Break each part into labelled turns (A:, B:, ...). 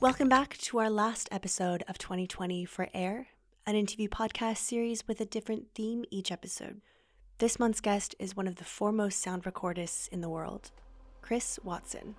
A: Welcome back to our last episode of 2020 for Air, an interview podcast series with a different theme each episode. This month's guest is one of the foremost sound recordists in the world, Chris Watson.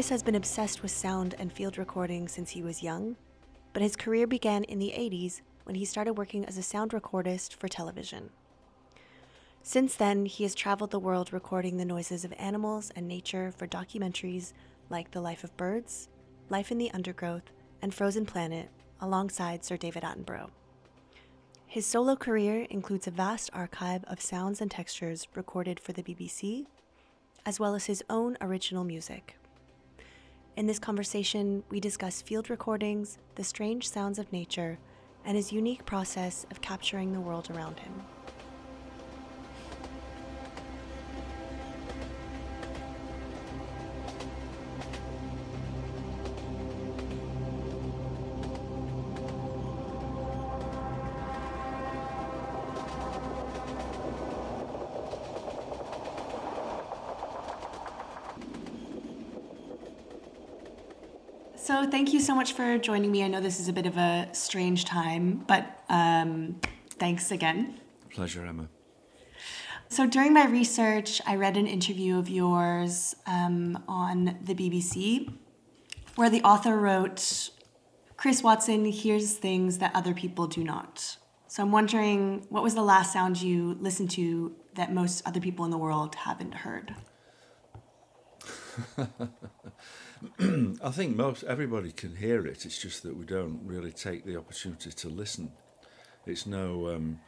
A: Chris has been obsessed with sound and field recording since he was young, but his career began in the 80s when he started working as a sound recordist for television. Since then, he has traveled the world recording the noises of animals and nature for documentaries like The Life of Birds, Life in the Undergrowth, and Frozen Planet, alongside Sir David Attenborough. His solo career includes a vast archive of sounds and textures recorded for the BBC, as well as his own original music. In this conversation, we discuss field recordings, the strange sounds of nature, and his unique process of capturing the world around him. Thank you so much for joining me. I know this is a bit of a strange time, but um, thanks again.
B: Pleasure, Emma.
A: So, during my research, I read an interview of yours um, on the BBC where the author wrote Chris Watson hears things that other people do not. So, I'm wondering what was the last sound you listened to that most other people in the world haven't heard?
B: I think most everybody can hear it. It's just that we don't really take the opportunity to listen. It's no, um,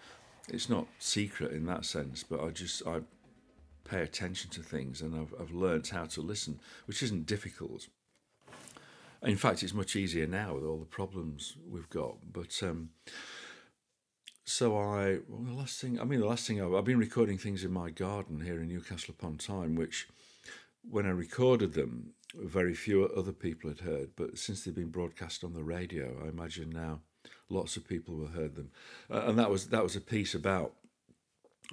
B: it's not secret in that sense. But I just I pay attention to things, and I've I've learnt how to listen, which isn't difficult. In fact, it's much easier now with all the problems we've got. But um, so I, well, the last thing, I mean, the last thing I've, I've been recording things in my garden here in Newcastle upon Tyne, which when I recorded them, very few other people had heard, but since they've been broadcast on the radio, I imagine now lots of people will heard them. Uh, and that was that was a piece about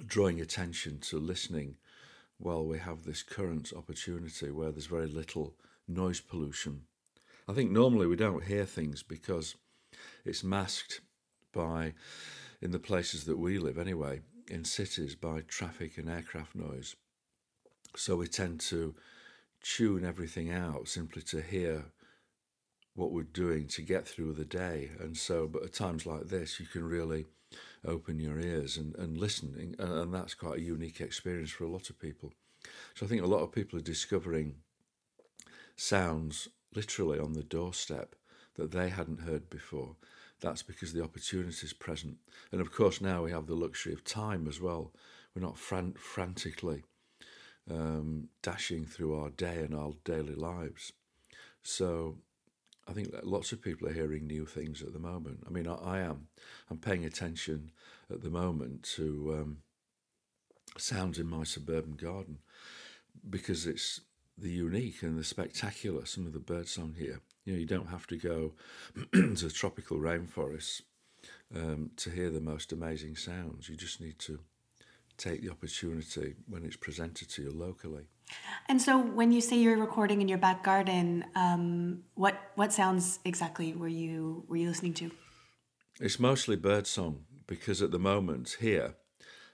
B: drawing attention to listening while we have this current opportunity where there's very little noise pollution. I think normally we don't hear things because it's masked by, in the places that we live anyway, in cities, by traffic and aircraft noise. So we tend to tune everything out simply to hear what we're doing to get through the day. And so, but at times like this, you can really open your ears and, and listen. And, that's quite a unique experience for a lot of people. So I think a lot of people are discovering sounds literally on the doorstep that they hadn't heard before. That's because the opportunity is present. And of course, now we have the luxury of time as well. We're not fran- frantically um, dashing through our day and our daily lives. So I think lots of people are hearing new things at the moment. I mean, I, I am. I'm paying attention at the moment to um, sounds in my suburban garden because it's the unique and the spectacular. Some of the birdsong here. You know, you don't have to go to tropical rainforests um, to hear the most amazing sounds. You just need to take the opportunity when it's presented to you locally.
A: And so, when you say you're recording in your back garden, um, what what sounds exactly were you were you listening to?
B: It's mostly birdsong because at the moment here,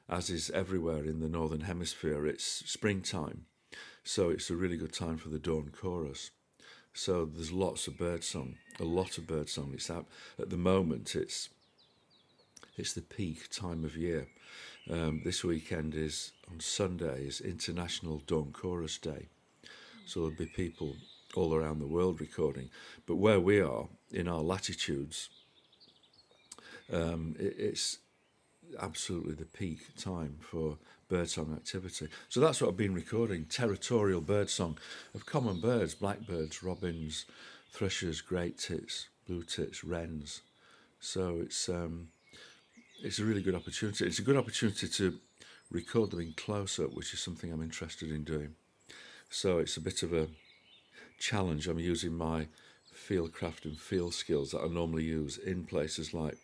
B: as is everywhere in the northern hemisphere, it's springtime, so it's a really good time for the dawn chorus. So there's lots of birdsong, a lot of birdsong. It's out at the moment. It's it's the peak time of year. Um, this weekend is on Sunday is International Dawn Chorus Day, so there'll be people all around the world recording. But where we are in our latitudes, um, it, it's absolutely the peak time for birdsong activity. So that's what I've been recording: territorial birdsong of common birds, blackbirds, robins, thrushes, great tits, blue tits, wrens, So it's um, it's a really good opportunity. It's a good opportunity to record them in close up, which is something I'm interested in doing. So it's a bit of a challenge. I'm using my fieldcraft and field skills that I normally use in places like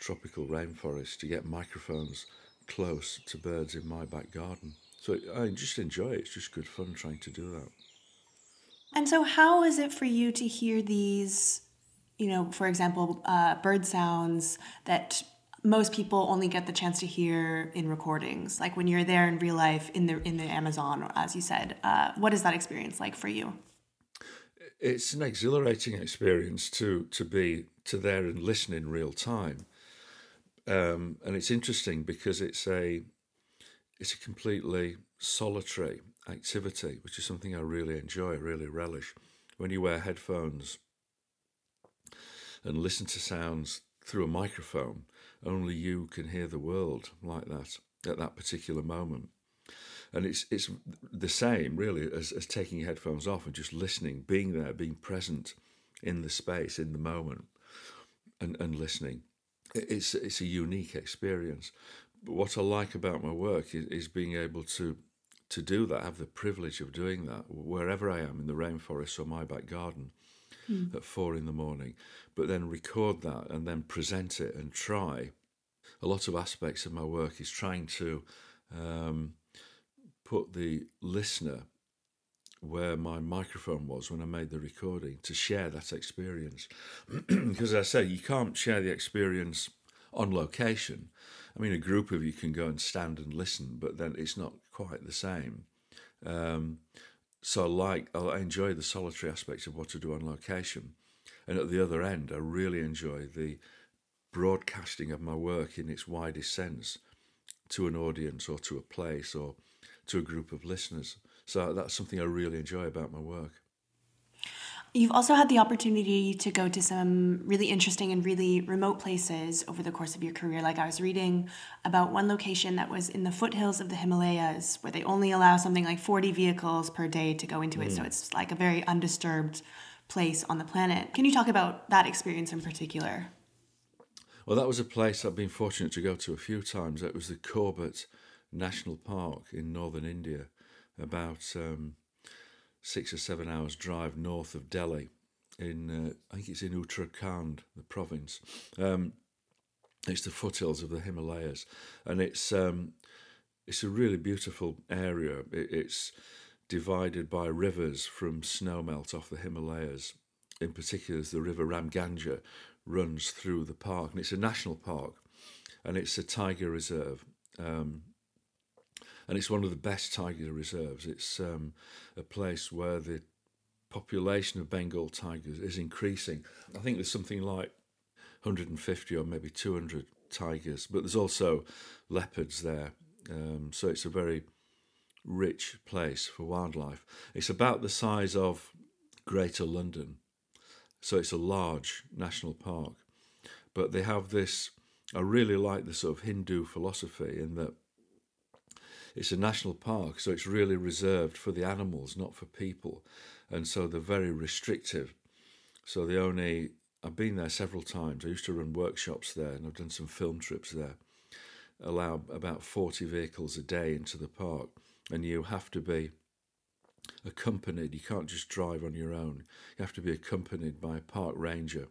B: tropical rainforest to get microphones close to birds in my back garden. So I just enjoy it. It's just good fun trying to do that.
A: And so, how is it for you to hear these, you know, for example, uh, bird sounds that most people only get the chance to hear in recordings? Like when you're there in real life in the in the Amazon, as you said, uh, what is that experience like for you?
B: It's an exhilarating experience to to be to there and listen in real time, um, and it's interesting because it's a it's a completely solitary activity, which is something I really enjoy, really relish. When you wear headphones and listen to sounds through a microphone, only you can hear the world like that at that particular moment. And it's it's the same really as, as taking your headphones off and just listening, being there, being present in the space, in the moment, and, and listening. It's it's a unique experience. But what I like about my work is, is being able to to do that, have the privilege of doing that wherever I am in the rainforest or my back garden mm. at four in the morning, but then record that and then present it and try. A lot of aspects of my work is trying to um, put the listener where my microphone was when I made the recording to share that experience. because as I say, you can't share the experience on location. I mean, a group of you can go and stand and listen, but then it's not quite the same. Um, so I like I enjoy the solitary aspects of what to do on location, and at the other end, I really enjoy the broadcasting of my work in its widest sense to an audience or to a place or to a group of listeners. So that's something I really enjoy about my work.
A: You've also had the opportunity to go to some really interesting and really remote places over the course of your career. Like I was reading about one location that was in the foothills of the Himalayas where they only allow something like 40 vehicles per day to go into it. So hmm. it's like a very undisturbed place on the planet. Can you talk about that experience in particular?
B: Well, that was a place I've been fortunate to go to a few times. It was the Corbett National Park in northern India, about um, six or seven hours drive north of Delhi. In uh, I think it's in Uttarakhand, the province. Um, it's the foothills of the Himalayas, and it's um, it's a really beautiful area. It, it's divided by rivers from snowmelt off the Himalayas. In particular, the river Ramganga runs through the park, and it's a national park, and it's a tiger reserve. Um, and it's one of the best tiger reserves. It's um, a place where the population of Bengal tigers is increasing. I think there's something like 150 or maybe 200 tigers, but there's also leopards there. Um, so it's a very rich place for wildlife. It's about the size of Greater London, so it's a large national park. But they have this, I really like the sort of Hindu philosophy in that it's a national park, so it's really reserved for the animals, not for people. And so they're very restrictive. So they only, I've been there several times. I used to run workshops there and I've done some film trips there. Allow about 40 vehicles a day into the park, and you have to be accompanied. You can't just drive on your own, you have to be accompanied by a park ranger.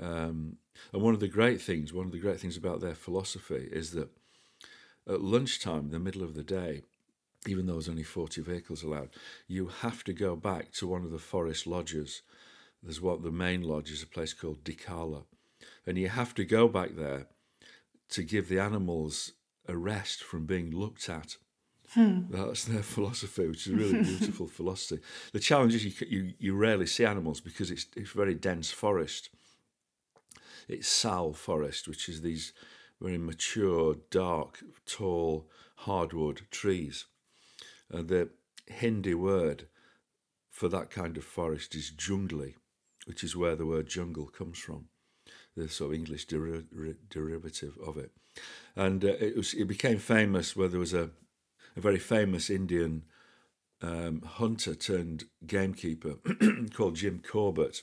B: Um, and one of the great things, one of the great things about their philosophy is that at lunchtime, the middle of the day, even though there's only 40 vehicles allowed, you have to go back to one of the forest lodges. There's what the main lodge is a place called Dhikala. And you have to go back there to give the animals a rest from being looked at. Hmm. That's their philosophy, which is a really beautiful philosophy. The challenge is you, you, you rarely see animals because it's, it's very dense forest. It's sal forest, which is these very mature, dark, tall, hardwood trees. And the Hindi word for that kind of forest is jungli, which is where the word jungle comes from, the sort of English deri- derivative of it. And uh, it, was, it became famous where there was a, a very famous Indian um, hunter turned gamekeeper called Jim Corbett,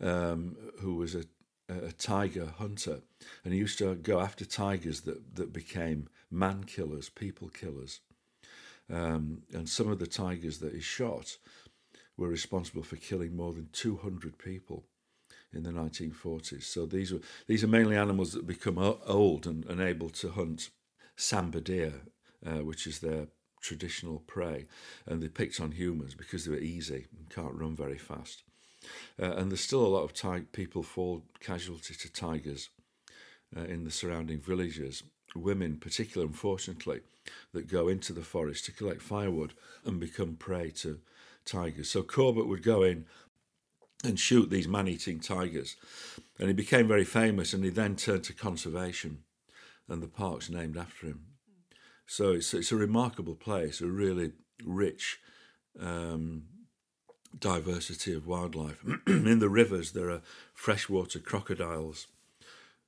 B: um, who was a a tiger hunter, and he used to go after tigers that, that became man killers, people killers. Um, and some of the tigers that he shot were responsible for killing more than 200 people in the 1940s. So these were these are mainly animals that become old and unable to hunt sambar deer, uh, which is their traditional prey, and they picked on humans because they were easy and can't run very fast. Uh, and there's still a lot of people fall casualty to tigers uh, in the surrounding villages. Women, particularly, unfortunately, that go into the forest to collect firewood and become prey to tigers. So Corbett would go in and shoot these man-eating tigers, and he became very famous. And he then turned to conservation, and the park's named after him. So it's it's a remarkable place, a really rich um, diversity of wildlife. in the rivers, there are freshwater crocodiles,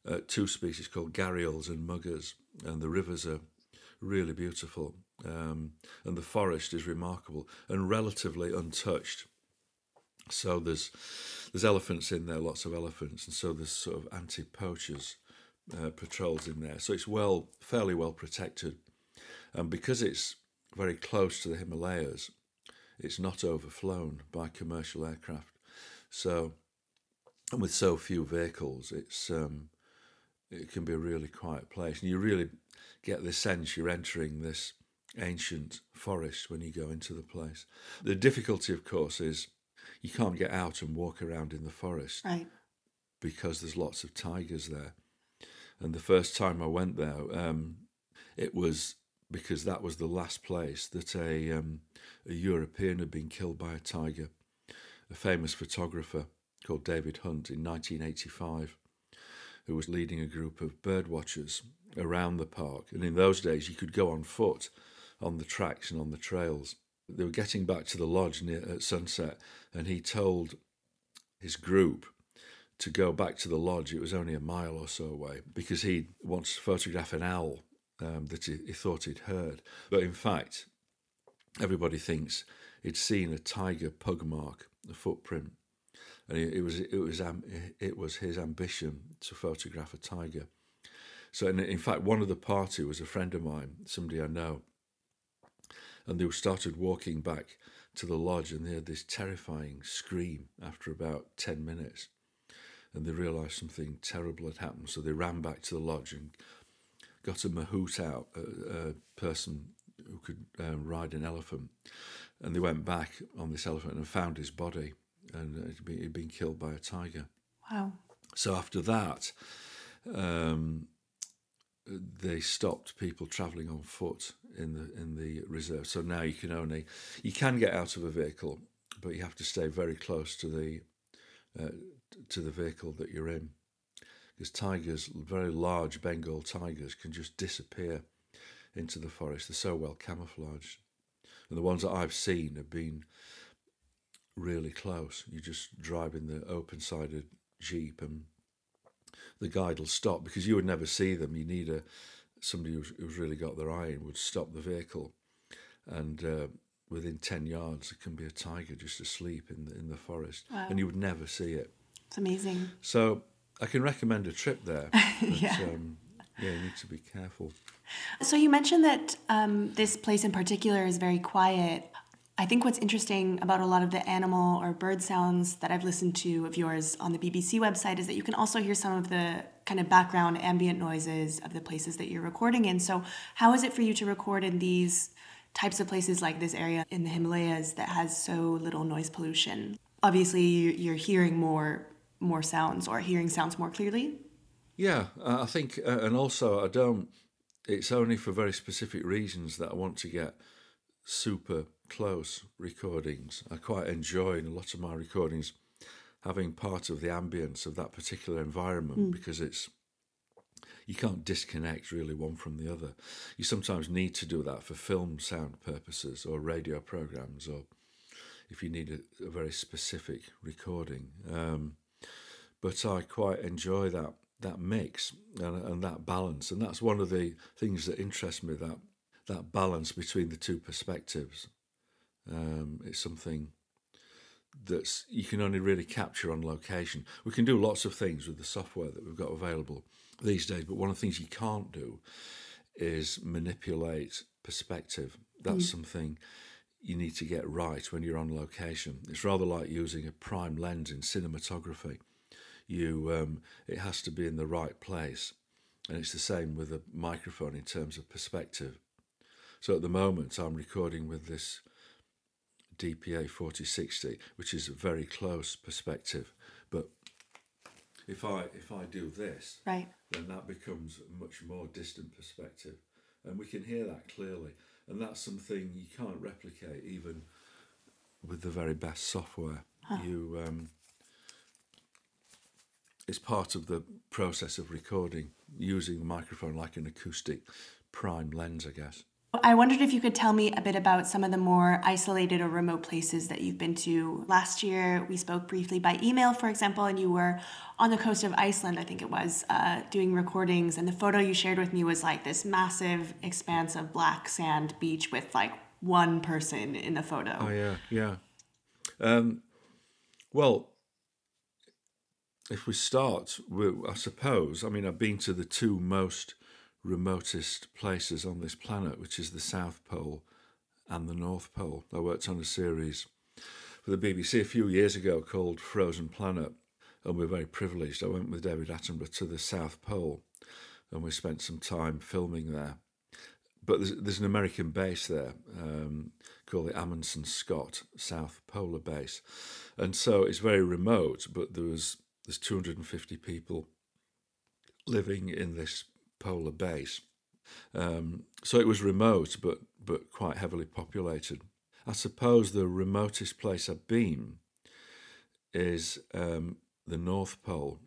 B: uh, two species called gharials and muggers, and the rivers are really beautiful. Um, and the forest is remarkable and relatively untouched. So there's there's elephants in there, lots of elephants, and so there's sort of anti-poachers uh, patrols in there. So it's well, fairly well protected, and because it's very close to the Himalayas, it's not overflown by commercial aircraft. So, and with so few vehicles, it's um, it can be a really quiet place, and you really get the sense you're entering this ancient forest when you go into the place. The difficulty, of course, is you can't get out and walk around in the forest,
A: right?
B: Because there's lots of tigers there. And the first time I went there, um, it was because that was the last place that a um, a European had been killed by a tiger, a famous photographer called David Hunt in 1985, who was leading a group of bird watchers around the park. And in those days, you could go on foot on the tracks and on the trails. They were getting back to the lodge near at sunset, and he told his group to go back to the lodge. It was only a mile or so away because he wants to photograph an owl um, that he, he thought he'd heard. But in fact, everybody thinks he'd seen a tiger pug mark, a footprint, and it, it was it was it was his ambition to photograph a tiger. So, in, in fact, one of the party was a friend of mine, somebody I know, and they started walking back to the lodge, and they had this terrifying scream after about ten minutes, and they realised something terrible had happened. So they ran back to the lodge and got a mahout out, a, a person who could uh, ride an elephant, and they went back on this elephant and found his body, and it'd been, it'd been killed by a tiger.
A: Wow!
B: So after that, um, they stopped people travelling on foot in the in the reserve. So now you can only you can get out of a vehicle, but you have to stay very close to the uh, to the vehicle that you're in because tigers, very large Bengal tigers, can just disappear into the forest. They're so well camouflaged. And the ones that I've seen have been really close. You just drive in the open sided Jeep and the guide will stop because you would never see them. You need a somebody who's, who's really got their eye and would stop the vehicle. And uh, within 10 yards, it can be a tiger just asleep in the, in the forest.
A: Wow.
B: And you would never see it.
A: It's amazing.
B: So I can recommend a trip there. But,
A: yeah.
B: Um, yeah, you need to be careful.
A: So you mentioned that um, this place in particular is very quiet. I think what's interesting about a lot of the animal or bird sounds that I've listened to of yours on the BBC website is that you can also hear some of the kind of background ambient noises of the places that you're recording in. So, how is it for you to record in these types of places like this area in the Himalayas that has so little noise pollution? Obviously, you're hearing more more sounds or hearing sounds more clearly.
B: Yeah, I think, uh, and also I don't. It's only for very specific reasons that I want to get super close recordings. I quite enjoy in a lot of my recordings having part of the ambience of that particular environment mm. because it's you can't disconnect really one from the other. You sometimes need to do that for film sound purposes or radio programs or if you need a, a very specific recording. Um, but I quite enjoy that that mix and, and that balance, and that's one of the things that interests me that that balance between the two perspectives. Um, it's something that's you can only really capture on location. We can do lots of things with the software that we've got available these days, but one of the things you can't do is manipulate perspective. That's mm. something you need to get right when you're on location. It's rather like using a prime lens in cinematography. You, um, it has to be in the right place, and it's the same with a microphone in terms of perspective. So at the moment, I'm recording with this DPA 4060, which is a very close perspective. But if I if I do this,
A: right,
B: then that becomes a much more distant perspective, and we can hear that clearly. And that's something you can't replicate even with the very best software. Huh. You um, it's part of the process of recording using the microphone like an acoustic prime lens, I guess.
A: I wondered if you could tell me a bit about some of the more isolated or remote places that you've been to. Last year, we spoke briefly by email, for example, and you were on the coast of Iceland, I think it was, uh, doing recordings. And the photo you shared with me was like this massive expanse of black sand beach with like one person in the photo.
B: Oh, yeah, yeah. Um, well, if we start, I suppose, I mean, I've been to the two most remotest places on this planet, which is the South Pole and the North Pole. I worked on a series for the BBC a few years ago called Frozen Planet, and we're very privileged. I went with David Attenborough to the South Pole, and we spent some time filming there. But there's, there's an American base there um, called the Amundsen Scott South Polar Base, and so it's very remote. But there was there's 250 people living in this polar base. Um, so it was remote, but but quite heavily populated. I suppose the remotest place I've been is um, the North Pole,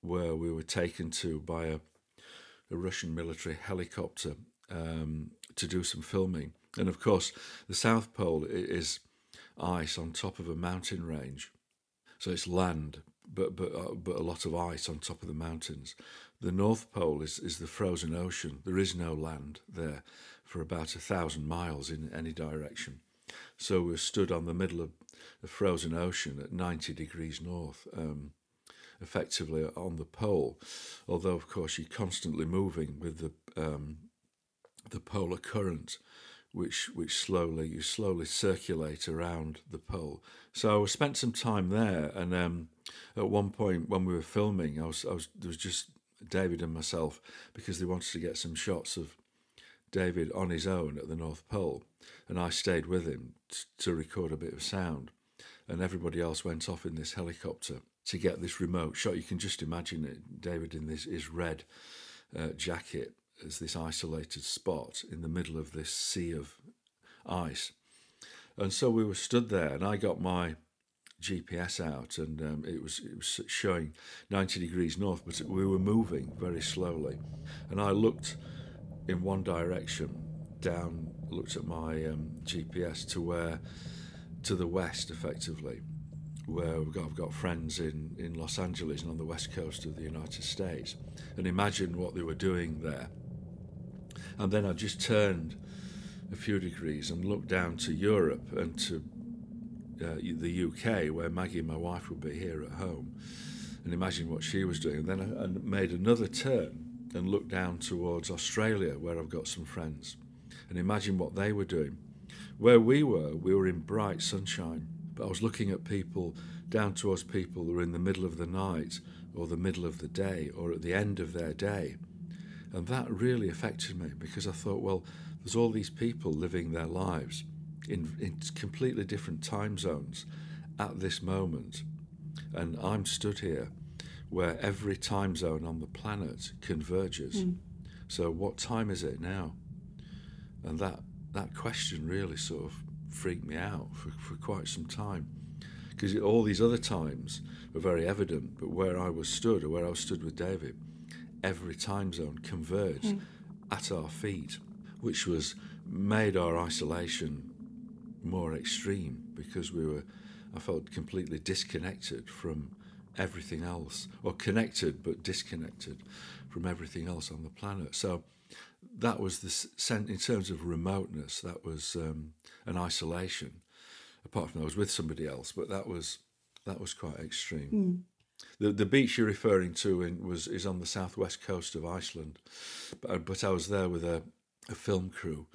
B: where we were taken to by a, a Russian military helicopter um, to do some filming. And of course, the South Pole is ice on top of a mountain range, so it's land, but but uh, but a lot of ice on top of the mountains. The North Pole is, is the frozen ocean. There is no land there for about a thousand miles in any direction. So we're stood on the middle of the frozen ocean at 90 degrees north, um, effectively on the pole. Although, of course, you're constantly moving with the um, the polar current, which which slowly you slowly circulate around the pole. So I spent some time there, and um, at one point when we were filming, I was I was there was just David and myself because they wanted to get some shots of David on his own at the North Pole, and I stayed with him t- to record a bit of sound. And everybody else went off in this helicopter to get this remote shot. You can just imagine it, David in this his red uh, jacket as this isolated spot in the middle of this sea of ice. And so we were stood there, and I got my GPS out, and um, it was it was showing 90 degrees north, but we were moving very slowly. And I looked in one direction, down, looked at my um, GPS to where, to the west, effectively, where got, I've got friends in in Los Angeles and on the west coast of the United States, and imagine what they were doing there. And then I just turned a few degrees and looked down to Europe and to uh, the UK, where Maggie, my wife, would be here at home, and imagine what she was doing. And then I, made another turn and looked down towards Australia, where I've got some friends, and imagine what they were doing. Where we were, we were in bright sunshine, but I was looking at people down towards people who were in the middle of the night or the middle of the day or at the end of their day. And that really affected me because I thought, well, there's all these people living their lives in, in completely different time zones at this moment. And I'm stood here where every time zone on the planet converges. Mm. So, what time is it now? And that, that question really sort of freaked me out for, for quite some time. Because all these other times were very evident, but where I was stood, or where I was stood with David, every time zone converged mm. at our feet, which was made our isolation more extreme because we were, I felt completely disconnected from everything else, or connected but disconnected from everything else on the planet. So that was the sense in terms of remoteness. That was um, an isolation, apart from I was with somebody else, but that was that was quite extreme.
A: Mm.
B: The the beach you're referring to in, was is on the southwest coast of Iceland, but, but I was there with a, a film crew,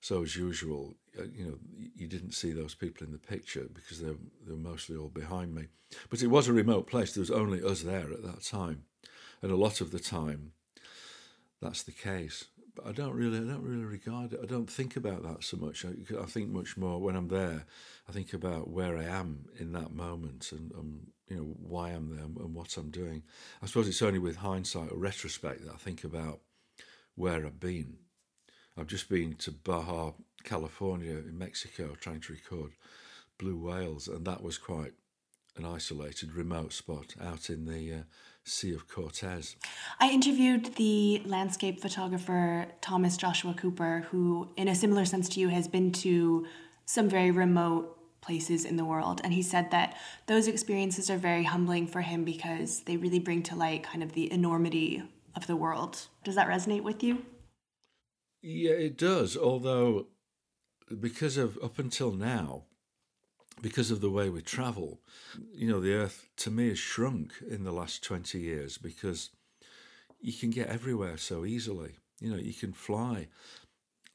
B: so as usual, uh, you know, you didn't see those people in the picture because they they were mostly all behind me. But it was a remote place. There was only us there at that time, and a lot of the time, that's the case. But I don't really, I don't really regard it. I don't think about that so much. I, I think much more when I'm there. I think about where I am in that moment and um, you know why I'm there and what I'm doing. I suppose it's only with hindsight or retrospect that I think about where I've been. I've just been to Baja, California, in Mexico, trying to record blue whales, and that was quite an isolated, remote spot out in the uh, Sea of Cortez.
A: I interviewed the landscape photographer Thomas Joshua Cooper, who, in a similar sense to you, has been to some very remote places in the world. And he said that those experiences are very humbling for him because they really bring to light kind of the enormity of the world. Does that resonate with you?
B: Yeah, it does. Although, because of up until now, because of the way we travel, you know, the Earth to me has shrunk in the last 20 years because you can get everywhere so easily. You know, you can fly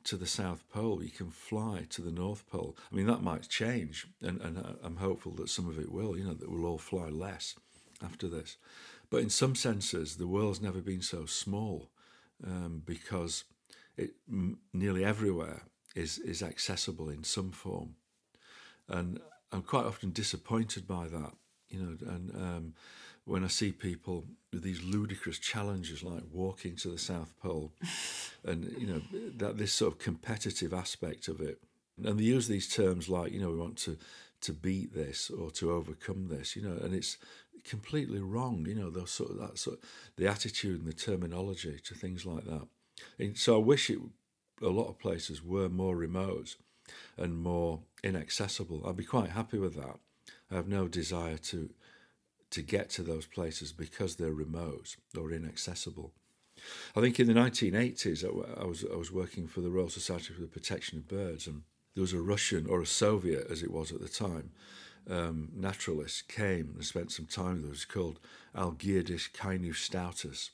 B: to the South Pole, you can fly to the North Pole. I mean, that might change, and, and I'm hopeful that some of it will, you know, that we'll all fly less after this. But in some senses, the world's never been so small um, because it m- nearly everywhere is, is accessible in some form. And I'm quite often disappointed by that, you know, and um, when I see people with these ludicrous challenges like walking to the South Pole, and you know that this sort of competitive aspect of it, and they use these terms like you know we want to to beat this or to overcome this, you know, and it's completely wrong, you know, those sort of that sort of, the attitude and the terminology to things like that. And so I wish it a lot of places were more remote and more inaccessible. I'd be quite happy with that. I have no desire to to get to those places because they're remote or inaccessible. I think in the 1980s, I was, I was working for the Royal Society for the Protection of Birds, and there was a Russian, or a Soviet as it was at the time, um, naturalist came and spent some time with us called Algirdas Knystautas,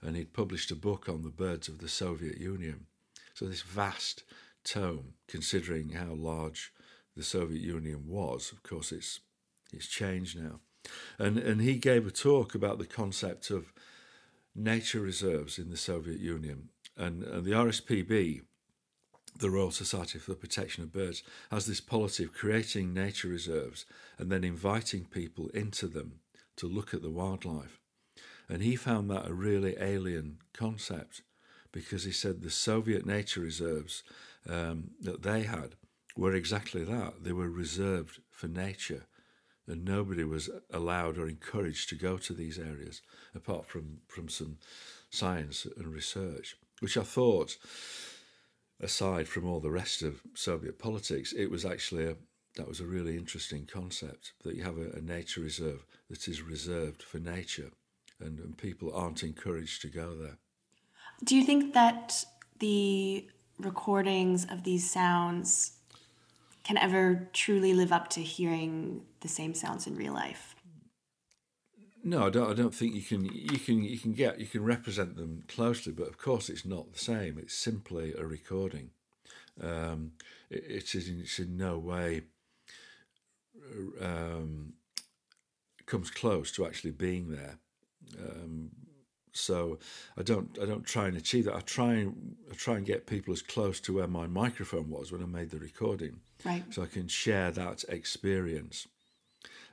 B: and he'd published a book on the birds of the Soviet Union. So this vast tome, considering how large the Soviet Union was, of course it's it's changed now. And, and he gave a talk about the concept of nature reserves in the Soviet Union. And, and the RSPB, the Royal Society for the Protection of Birds, has this policy of creating nature reserves and then inviting people into them to look at the wildlife. And he found that a really alien concept because he said the Soviet nature reserves um, that they had were exactly that. They were reserved for nature and nobody was allowed or encouraged to go to these areas apart from, from some science and research, which I thought, aside from all the rest of Soviet politics, it was actually a that was a really interesting concept that you have a, a nature reserve that is reserved for nature and, and people aren't encouraged to go there.
A: Do you think that the recordings of these sounds can ever truly live up to hearing the same sounds in real life.
B: No, I don't. I don't think you can. You can. You can get. You can represent them closely, but of course, it's not the same. It's simply a recording. Um, it, it is. It's in no way um, comes close to actually being there. Um, so I don't I don't try and achieve that. I try and I try and get people as close to where my microphone was when I made the recording,
A: right?
B: So I can share that experience.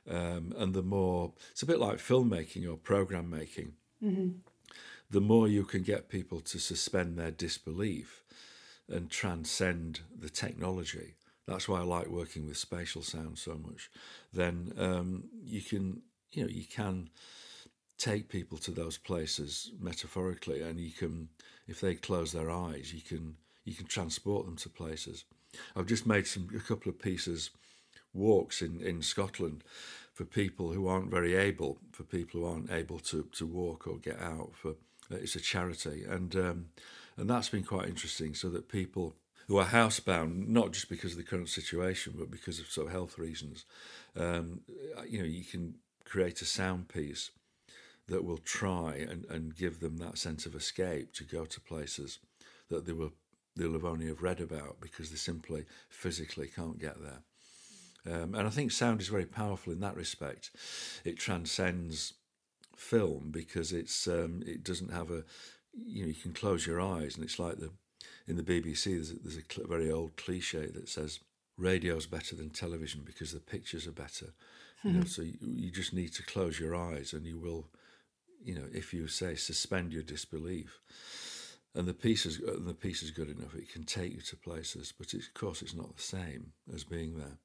B: Um, and the more it's a bit like filmmaking or program making.
A: Mm-hmm.
B: The more you can get people to suspend their disbelief and transcend the technology. That's why I like working with spatial sound so much. Then um, you can you know you can take people to those places metaphorically, and you can, if they close their eyes, you can you can transport them to places. I've just made some a couple of pieces walks in, in Scotland for people who aren't very able, for people who aren't able to, to walk or get out. For uh, it's a charity, and um, and that's been quite interesting. So that people who are housebound, not just because of the current situation, but because of sort of health reasons. Um, you know, you can create a sound piece that will try and, and give them that sense of escape to go to places that they will they'll have only have read about because they simply physically can't get there. Um, and I think sound is very powerful in that respect. It transcends film because it's um, it doesn't have a you know you can close your eyes and it's like the in the BBC there's a, there's a very old cliche that says radio's better than television because the pictures are better. You know, so you, you just need to close your eyes and you will, you know, if you say suspend your disbelief, and the piece is and the piece is good enough, it can take you to places, but it's, of course it's not the same as being there.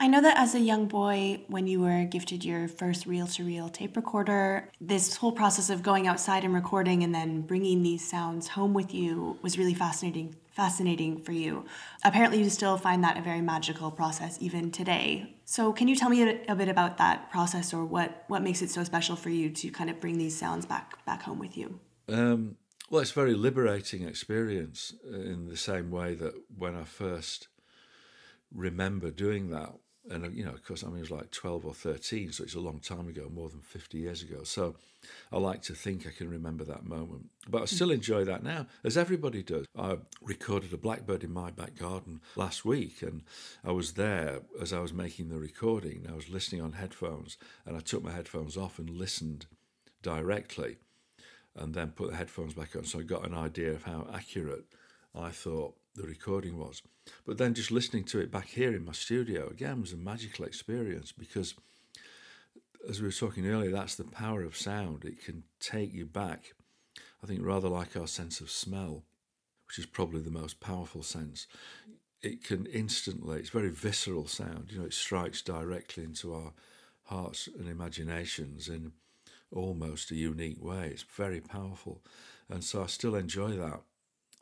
A: I know that as a young boy, when you were gifted your first reel to reel tape recorder, this whole process of going outside and recording and then bringing these sounds home with you was really fascinating fascinating for you. Apparently, you still find that a very magical process even today. So, can you tell me a, a bit about that process, or what what makes it so special for you to kind of bring these sounds back back home with you?
B: Um, well, it's a very liberating experience in the same way that when I first remember doing that and uh, you know, of course, I mean, it was like twelve or thirteen, so it's a long time ago, more than fifty years ago. So, I like to think I can remember that moment, but I still enjoy that now, as everybody does. I recorded a blackbird in my back garden last week, and I was there as I was making the recording. I was listening on headphones, and I took my headphones off and listened directly, and then put the headphones back on, so I got an idea of how accurate I thought the recording was. But then just listening to it back here in my studio again was a magical experience because, as we were talking earlier, that's the power of sound. It can take you back, I think, rather like our sense of smell, which is probably the most powerful sense. It can instantly, it's very visceral sound, you know, it strikes directly into our hearts and imaginations in almost a unique way. It's very powerful. And so I still enjoy that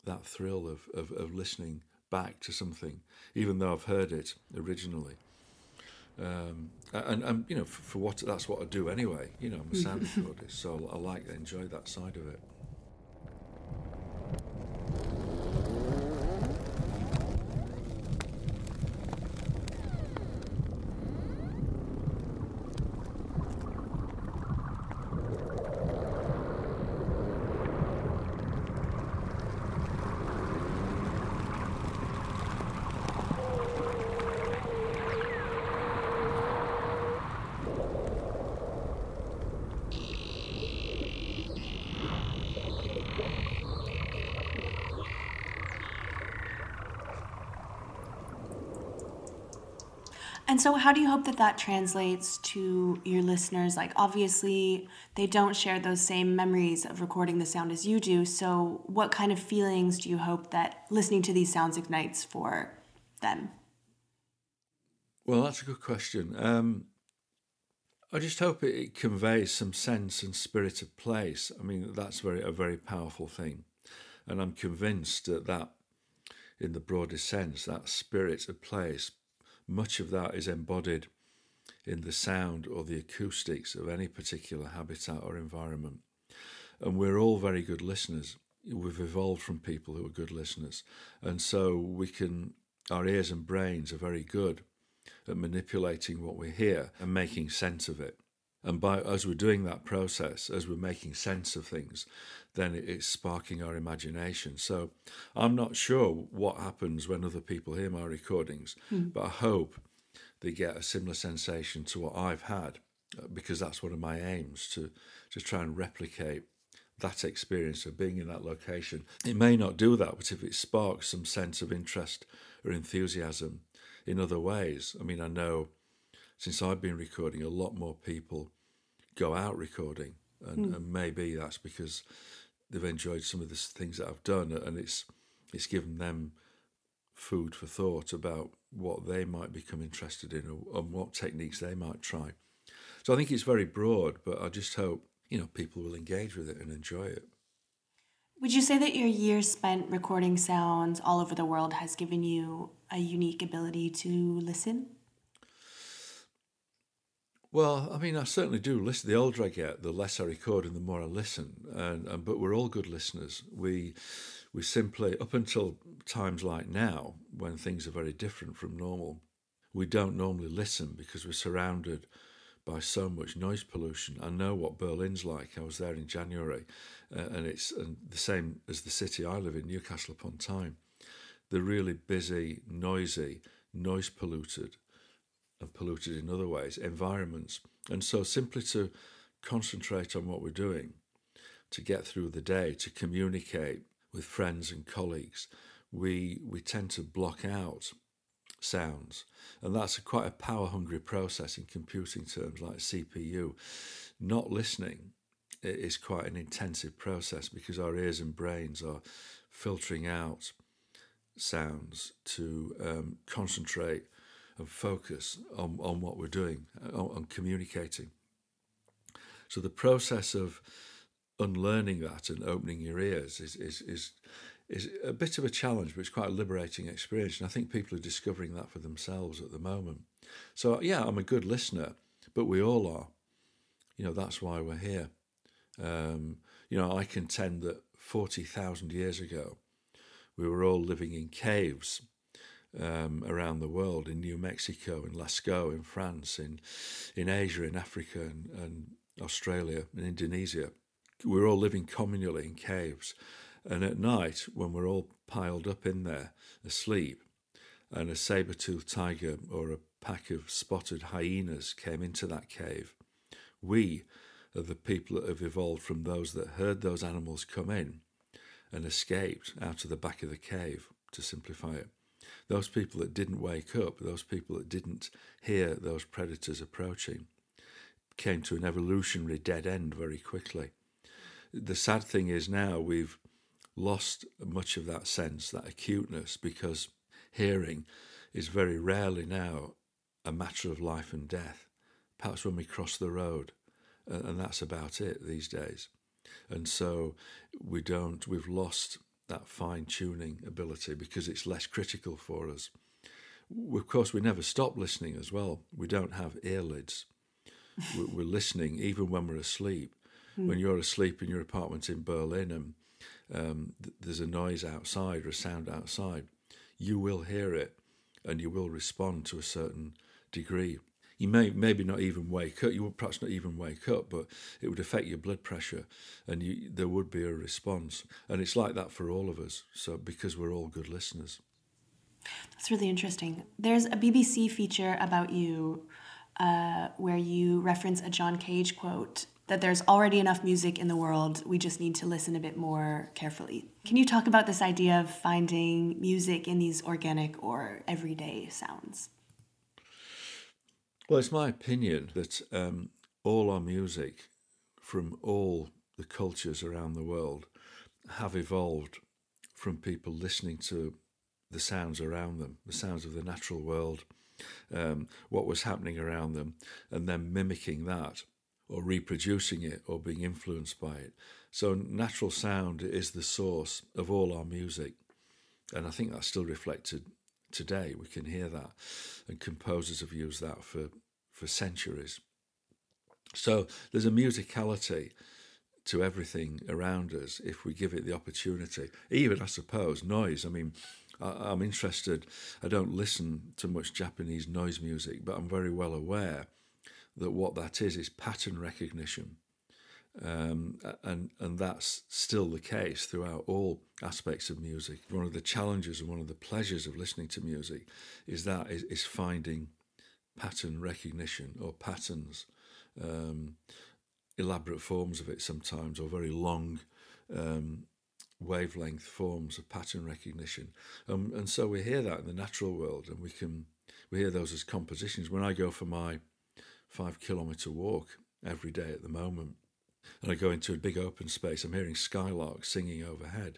B: that thrill of, of, of listening back to something, even though I've heard it originally. Um, and, and you know, for, for, what that's what I do anyway. You know, I'm a sound recordist, so I like to enjoy that side of it.
A: And so, how do you hope that that translates to your listeners? Like, obviously, they don't share those same memories of recording the sound as you do. So, what kind of feelings do you hope that listening to these sounds ignites for them?
B: Well, that's a good question. Um, I just hope it, conveys some sense and spirit of place. I mean, that's very a very powerful thing, and I'm convinced that that, in the broadest sense, that spirit of place much of that is embodied in the sound or the acoustics of any particular habitat or environment. And we're all very good listeners. We've evolved from people who are good listeners. And so we can, our ears and brains are very good at manipulating what we hear and making sense of it. And by as we're doing that process, as we're making sense of things, then it's sparking our imagination. So I'm not sure what happens when other people hear my recordings, mm. but I hope they get a similar sensation to what I've had, uh, because that's one of my aims to to try and replicate that experience of being in that location. It may not do that, but if it sparks some sense of interest or enthusiasm in other ways, I mean, I know since I've been recording, a lot more people go out recording, and, mm. and maybe that's because they've enjoyed some of the things that I've done, and it's it's given them food for thought about what they might become interested in or, and what techniques they might try. So I think it's very broad, but I just hope you know people will engage with it and enjoy it.
A: Would you say that your years spent recording sounds all over the world has given you a unique ability to listen?
B: Well, I mean, I certainly do listen. The older I get, the less I record and the more I listen. And, and but we're all good listeners. We we simply, up until times like now, when things are very different from normal, we don't normally listen because we're surrounded by so much noise pollution. I know what Berlin's like. I was there in January, uh, and it's and the same as the city I live in, Newcastle upon Tyne. The really busy, noisy, noise polluted, polluted in other ways environments. And so, simply to concentrate on what we're doing, to get through the day, to communicate with friends and colleagues, we we tend to block out sounds. And that's a, quite a power hungry process in computing terms like CPU. Not listening is quite an intensive process because our ears and brains are filtering out sounds to um, concentrate and focus on, on what we're doing, on, on communicating. So the process of unlearning that and opening your ears is, is, is is a bit of a challenge, but it's quite a liberating experience. And I think people are discovering that for themselves at the moment. So, yeah, I'm a good listener, but we all are. You know, that's why we're here. Um, you know, I contend that 40,000 years ago, we were all living in caves um, around the world in New Mexico, in Lascaux, in France, in, in Asia, in Africa, and, and Australia, and Indonesia. We're all living communally in caves. And at night, when we're all piled up in there, asleep, and a saber toothed tiger or a pack of spotted hyenas came into that cave, we are the people that have evolved from those that heard those animals come in and escaped out of the back of the cave, to simplify it. Those people that didn't wake up, those people that didn't hear those predators approaching, came to an evolutionary dead end very quickly. The sad thing is now we've lost much of that sense, that acuteness, because hearing is very rarely now a matter of life and death. Perhaps when we cross the road, and that's about it these days. And so we don't, we've lost that fine tuning ability because it's less critical for us. Of course, we never stop listening as well. We don't have earlids. we're listening even when we're asleep. Mm. When you're asleep in your apartment in Berlin and um, th- there's a noise outside or a sound outside, you will hear it and you will respond to a certain degree. You may maybe not even wake up. You would perhaps not even wake up, but it would affect your blood pressure, and you, there would be a response. And it's like that for all of us. So because we're all good listeners.
A: That's really interesting. There's a BBC feature about you uh, where you reference a John Cage quote that there's already enough music in the world. We just need to listen a bit more carefully. Can you talk about this idea of finding music in these organic or everyday sounds?
B: Well, it's my opinion that um, all our music from all the cultures around the world have evolved from people listening to the sounds around them, the sounds of the natural world, um, what was happening around them, and then mimicking that or reproducing it or being influenced by it. So, natural sound is the source of all our music. And I think that's still reflected today. We can hear that. And composers have used that for, for centuries. So, there's a musicality to everything around us if we give it the opportunity. Even, I suppose, noise. I mean, I, am interested, I don't listen to much Japanese noise music, but I'm very well aware that what that is is pattern recognition. Um, and and that's still the case throughout all aspects of music. One of the challenges and one of the pleasures of listening to music is that is, is finding pattern recognition or patterns, um, elaborate forms of it sometimes, or very long um, wavelength forms of pattern recognition. Um, and so we hear that in the natural world, and we can we hear those as compositions. When I go for my five kilometre walk every day at the moment. And I go into a big open space, I'm hearing skylarks singing overhead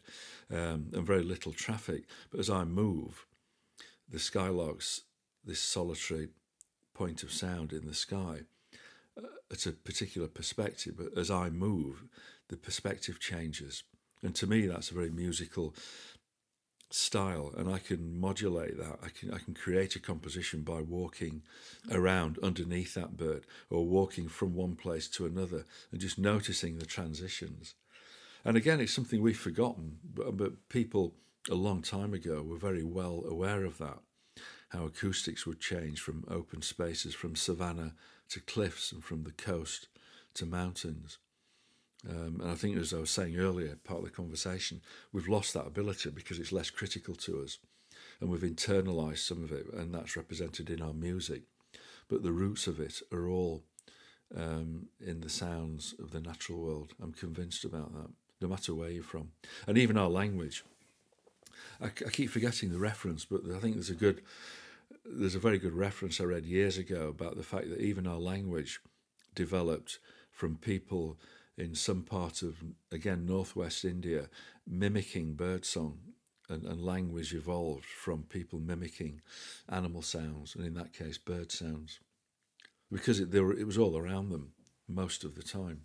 B: um, and very little traffic. But as I move, the skylarks, this solitary point of sound in the sky, uh, at a particular perspective. But as I move, the perspective changes. And to me, that's a very musical style and I can modulate that. I can I can create a composition by walking around underneath that bird or walking from one place to another and just noticing the transitions. And again, it's something we've forgotten, but, but people a long time ago were very well aware of that. How acoustics would change from open spaces, from savannah to cliffs, and from the coast to mountains. Um, and I think, as I was saying earlier, part of the conversation, we've lost that ability because it's less critical to us. And we've internalized some of it, and that's represented in our music. But the roots of it are all um, in the sounds of the natural world. I'm convinced about that, no matter where you're from. And even our language. I, I keep forgetting the reference, but I think there's a good, there's a very good reference I read years ago about the fact that even our language developed from people in some part of, again, northwest India, mimicking birdsong and, and language evolved from people mimicking animal sounds, and in that case, bird sounds, because it, were, it was all around them most of the time.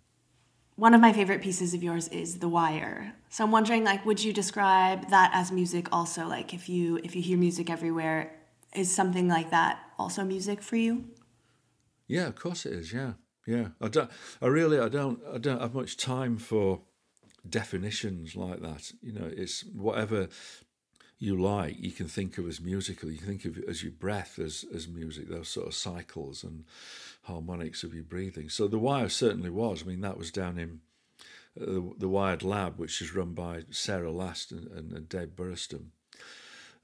A: One of my favorite pieces of yours is The Wire. So I'm wondering, like, would you describe that as music also? Like, if you if you hear music everywhere, is something like that also music for you?
B: Yeah, of course it is. Yeah, yeah, I don't. I really, I don't. I don't have much time for definitions like that. You know, it's whatever you like. You can think of as musical. You can think of as your breath as as music. Those sort of cycles and harmonics of your breathing. So the wire certainly was. I mean, that was down in uh, the, the Wired Lab, which is run by Sarah Last and, and, and Dave Burraston,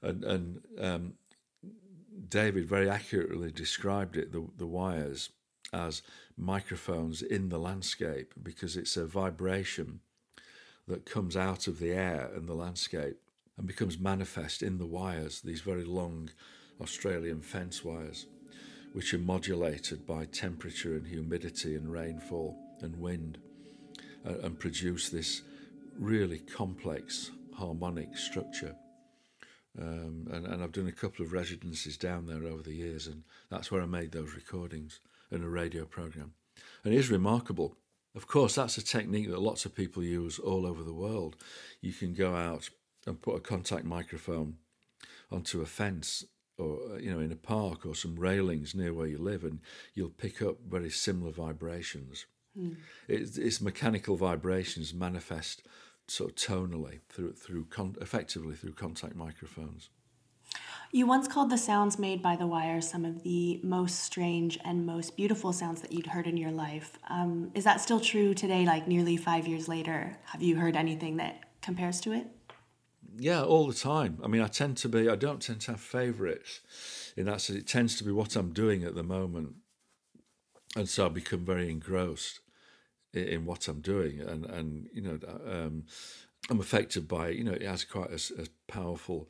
B: and and um, David very accurately described it. The the wires as microphones in the landscape because it's a vibration that comes out of the air and the landscape and becomes manifest in the wires, these very long Australian fence wires, which are modulated by temperature and humidity and rainfall and wind uh, and produce this really complex harmonic structure. Um, and, and I've done a couple of residencies down there over the years, and that's where I made those recordings in a radio program. And it is remarkable. Of course, that's a technique that lots of people use all over the world. You can go out and put a contact microphone onto a fence or you know in a park or some railings near where you live and you'll pick up very similar vibrations mm. it's, it's, mechanical vibrations manifest sort of tonally through through con- effectively through contact microphones
A: you once called the sounds made by the wire some of the most strange and most beautiful sounds that you'd heard in your life. Um, is that still true today, like nearly five years later? Have you heard anything that compares to it?
B: Yeah, all the time. I mean, I tend to be, I don't tend to have favourites in that sense. It tends to be what I'm doing at the moment. And so I become very engrossed in, what I'm doing. And, and you know, um, I'm affected by. You know, it has quite a, a powerful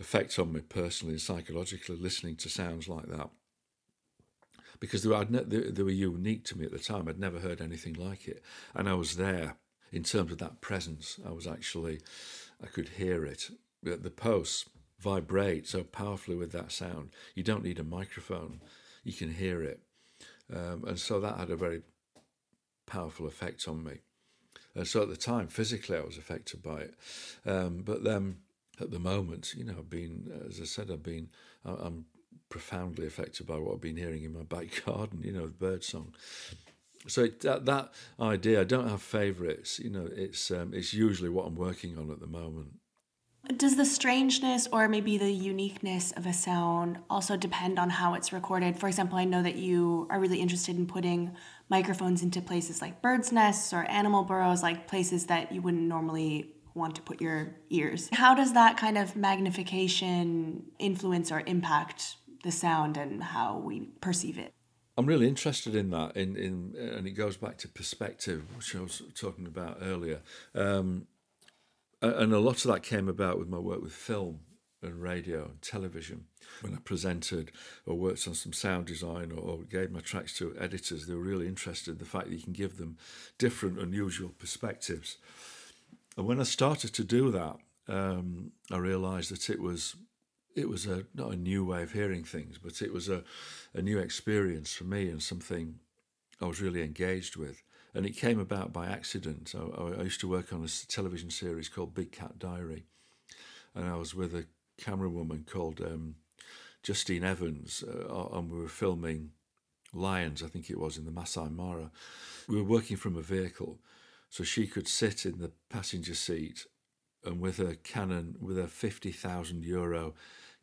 B: effect on me personally and psychologically listening to sounds like that. Because they were, ne- they were unique to me at the time. I'd never heard anything like it. And I was there in terms of that presence. I was actually, I could hear it. The posts vibrate so powerfully with that sound. You don't need a microphone, you can hear it. Um, and so that had a very powerful effect on me. And so at the time, physically, I was affected by it. Um, but then at the moment, you know, I've been, as I said, I've been, I'm profoundly affected by what I've been hearing in my back garden, you know, bird song. So that, that idea, I don't have favourites. You know, it's um, it's usually what I'm working on at the moment.
A: Does the strangeness or maybe the uniqueness of a sound also depend on how it's recorded? For example, I know that you are really interested in putting microphones into places like birds' nests or animal burrows, like places that you wouldn't normally want to put your ears. How does that kind of magnification influence or impact the sound and how we perceive it?
B: I'm really interested in that, in, in and it goes back to perspective, which I was talking about earlier. Um, and a lot of that came about with my work with film and radio and television. When I presented or worked on some sound design or, or, gave my tracks to editors, they were really interested in the fact that you can give them different, unusual perspectives. And when I started to do that, um, I realised that it was it was a not a new way of hearing things, but it was a, a new experience for me and something I was really engaged with and it came about by accident. I, I, used to work on a television series called Big Cat Diary, and I was with a camera woman called um, Justine Evans, uh, and we were filming lions, I think it was, in the Masai Mara. We were working from a vehicle, So she could sit in the passenger seat and with a Canon, with a 50,000 euro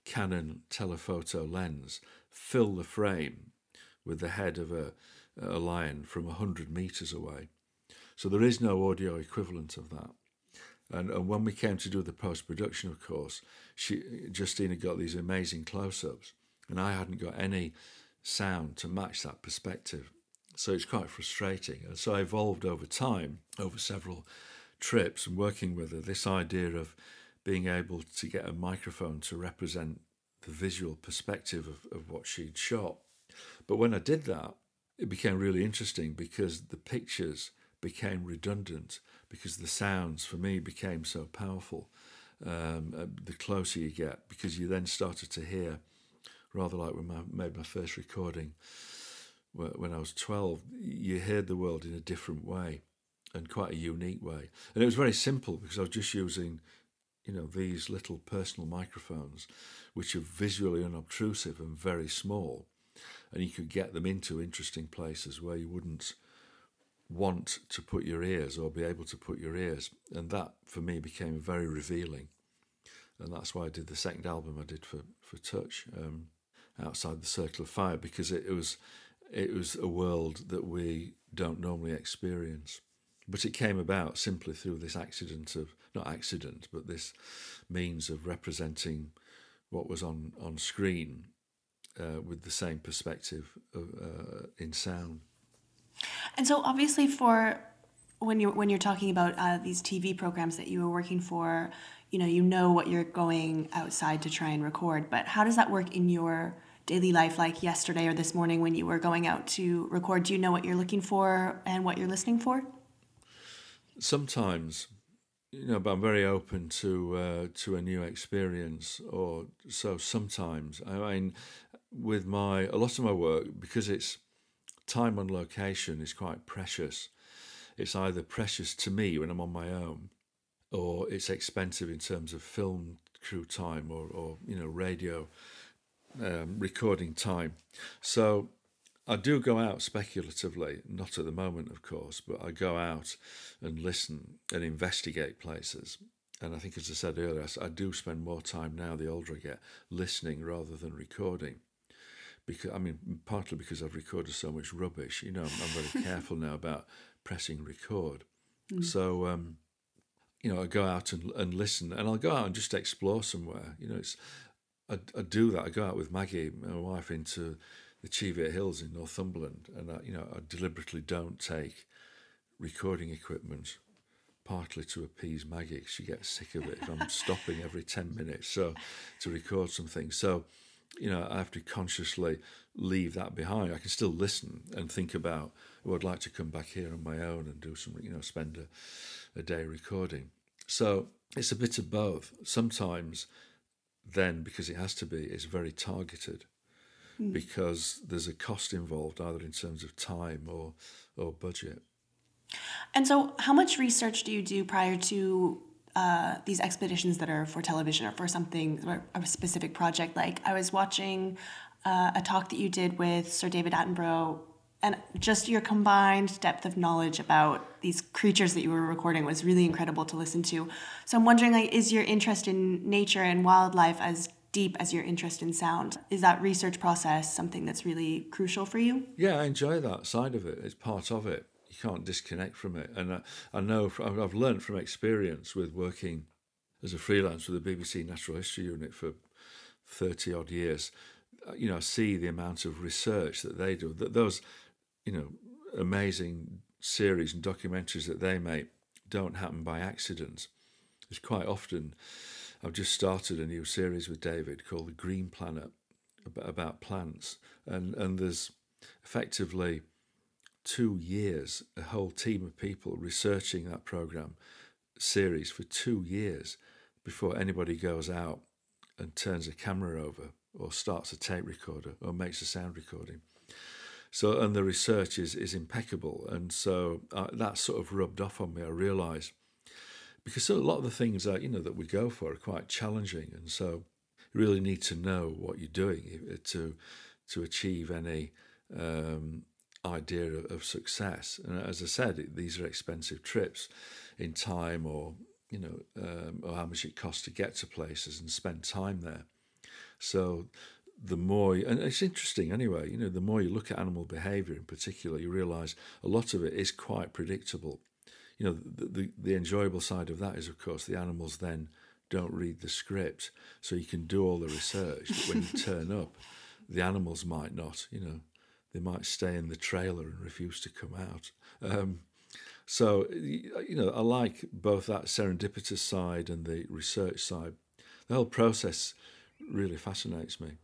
B: Canon telephoto lens, fill the frame with the head of a, a lion from 100 metres away. So there is no audio equivalent of that. And, and when we came to do the post production, of course, she Justina got these amazing close ups, and I hadn't got any sound to match that perspective. So it's quite frustrating. And so I evolved over time, over several trips and working with her, this idea of being able to get a microphone to represent the visual perspective of, of what she'd shot. But when I did that, it became really interesting because the pictures became redundant because the sounds for me became so powerful. Um, uh, the closer you get, because you then started to hear, rather like when I made my first recording when I was 12, you heard the world in a different way and quite a unique way. And it was very simple because I was just using, you know, these little personal microphones, which are visually unobtrusive and very small. And you could get them into interesting places where you wouldn't want to put your ears or be able to put your ears. And that for me became very revealing. And that's why I did the second album I did for, for Touch, um, Outside the Circle of Fire, because it, it was it was a world that we don't normally experience. But it came about simply through this accident of, not accident, but this means of representing what was on, on screen uh, with the same perspective of, uh, in sound.
A: And so, obviously, for when you're when you're talking about uh, these TV programs that you were working for, you know, you know what you're going outside to try and record. But how does that work in your daily life, like yesterday or this morning when you were going out to record? Do you know what you're looking for and what you're listening for?
B: Sometimes, you know, but I'm very open to uh, to a new experience. Or so sometimes. I mean, with my a lot of my work because it's time on location is quite precious. It's either precious to me when I'm on my own, or it's expensive in terms of film crew time or, or you know radio um, recording time. So I do go out speculatively, not at the moment, of course, but I go out and listen and investigate places. And I think, as I said earlier, I do spend more time now, the older I get, listening rather than recording because I mean, partly because I've recorded so much rubbish. You know, I'm, I'm very careful now about pressing record. Mm. So, um, you know, I go out and, and listen, and I'll go out and just explore somewhere. You know, it's I, I do that. I go out with Maggie, my wife, into the Cheviot Hills in Northumberland, and I, you know, I deliberately don't take recording equipment partly to appease Maggie. She gets sick of it if I'm stopping every 10 minutes so to record something. So you know, I have to consciously leave that behind. I can still listen and think about, oh, I'd like to come back here on my own and do some, you know, spend a, a day recording. So it's a bit of both. Sometimes, then, because it has to be, it's very targeted mm. because there's a cost involved, either in terms of time or, or budget.
A: And so, how much research do you do prior to uh, these expeditions that are for television or for something or a specific project. Like I was watching uh, a talk that you did with Sir David Attenborough, and just your combined depth of knowledge about these creatures that you were recording was really incredible to listen to. So I'm wondering, like, is your interest in nature and wildlife as deep as your interest in sound? Is that research process something that's really crucial for you?
B: Yeah, I enjoy that side of it. It's part of it you can't disconnect from it. And I, I know I've learned from experience with working as a freelance with the BBC Natural History Unit for thirty odd years. Uh, you know, I see the amount of research that they do. That those, you know, amazing series and documentaries that they make don't happen by accident. It's quite often. I've just started a new series with David called The Green Planet about plants, and and there's effectively two years, a whole team of people researching that program series for two years before anybody goes out and turns a camera over or starts a tape recorder or makes a sound recording. So, and the research is, is impeccable. And so uh, that sort of rubbed off on me. I realised because a lot of the things that, you know, that we go for are quite challenging. And so you really need to know what you're doing to, to achieve any um, idea of, of success. And as I said, it, these are expensive trips in time or you know, um, or how much it costs to get to places and spend time there. So the more, and it's interesting anyway, you know, the more you look at animal behavior in particular, you realize a lot of it is quite predictable. You know, the, the, the enjoyable side of that is, of course, the animals then don't read the script. So you can do all the research, but when you turn up, the animals might not, you know, they might stay in the trailer and refuse to come out. Um, so, you know, I like both that serendipitous side and the research side. The whole process really fascinates me,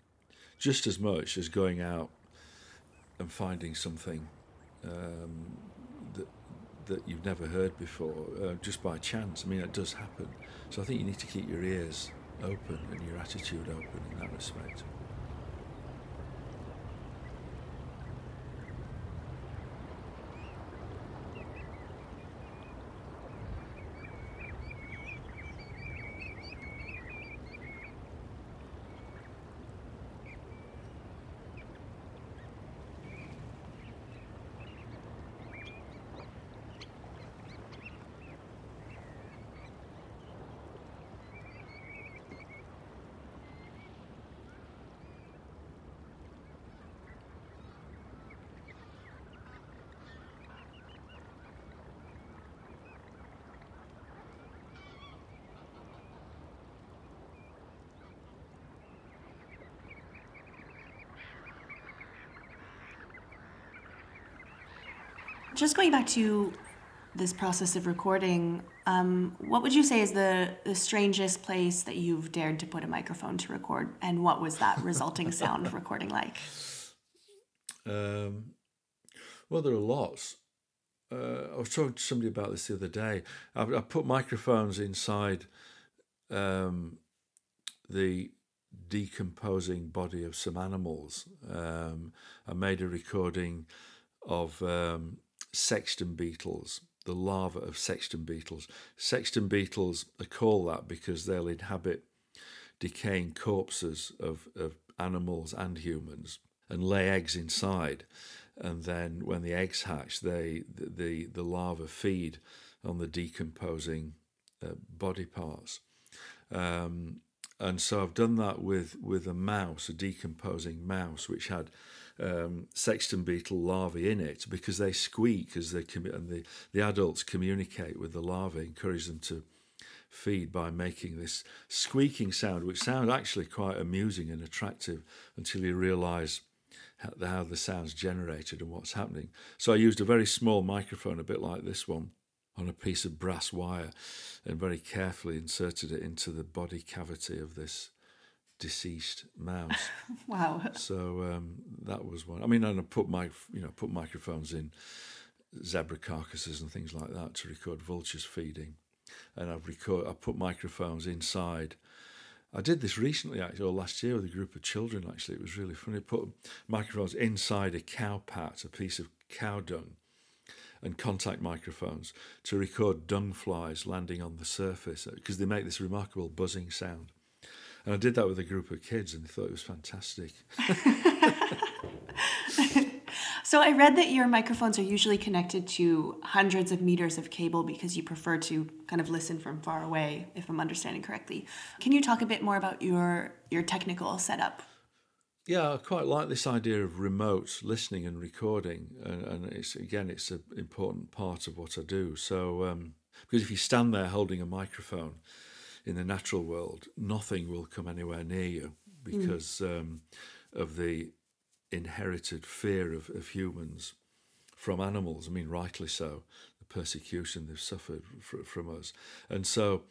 B: just as much as going out and finding something um, that that you've never heard before, uh, just by chance. I mean, it does happen. So I think you need to keep your ears open and your attitude open in that respect.
A: Just going back to this process of recording, um, what would you say is the, the strangest place that you've dared to put a microphone to record, and what was that resulting sound recording like?
B: Um, well, there are lots. Uh, I was talking to somebody about this the other day. I, I put microphones inside um, the decomposing body of some animals. Um, I made a recording of um, sexton beetles, the larva of sexton beetles. Sexton beetles are called that because they'll inhabit decaying corpses of, of animals and humans and lay eggs inside. And then when the eggs hatch, they the, the, the larvae feed on the decomposing uh, body parts. Um, and so I've done that with, with a mouse, a decomposing mouse, which had um, sexton beetle larvae in it because they squeak as they com- and the, the adults communicate with the larvae, encourage them to feed by making this squeaking sound, which sounds actually quite amusing and attractive until you realise how the sound's generated and what's happening. So I used a very small microphone, a bit like this one, on a piece of brass wire, and very carefully inserted it into the body cavity of this deceased mouse.
A: wow.
B: So um, that was one. I mean, and I put my you know put microphones in zebra carcasses and things like that to record vultures feeding, and I've record I put microphones inside. I did this recently, actually, or last year with a group of children. Actually, it was really funny. I put microphones inside a cow pat, a piece of cow dung, and contact microphones to record dung flies landing on the surface because they make this remarkable buzzing sound. And I did that with a group of kids and they thought it was fantastic.
A: so I read that your microphones are usually connected to hundreds of meters of cable because you prefer to kind of listen from far away, if I'm understanding correctly. Can you talk a bit more about your your technical setup?
B: Yeah, I quite like this idea of remote listening and recording, and, and it's again, it's an important part of what I do. So, um, because if you stand there holding a microphone, in the natural world, nothing will come anywhere near you because mm. um, of the inherited fear of, of humans from animals. I mean, rightly so, the persecution they've suffered fr- from us. And so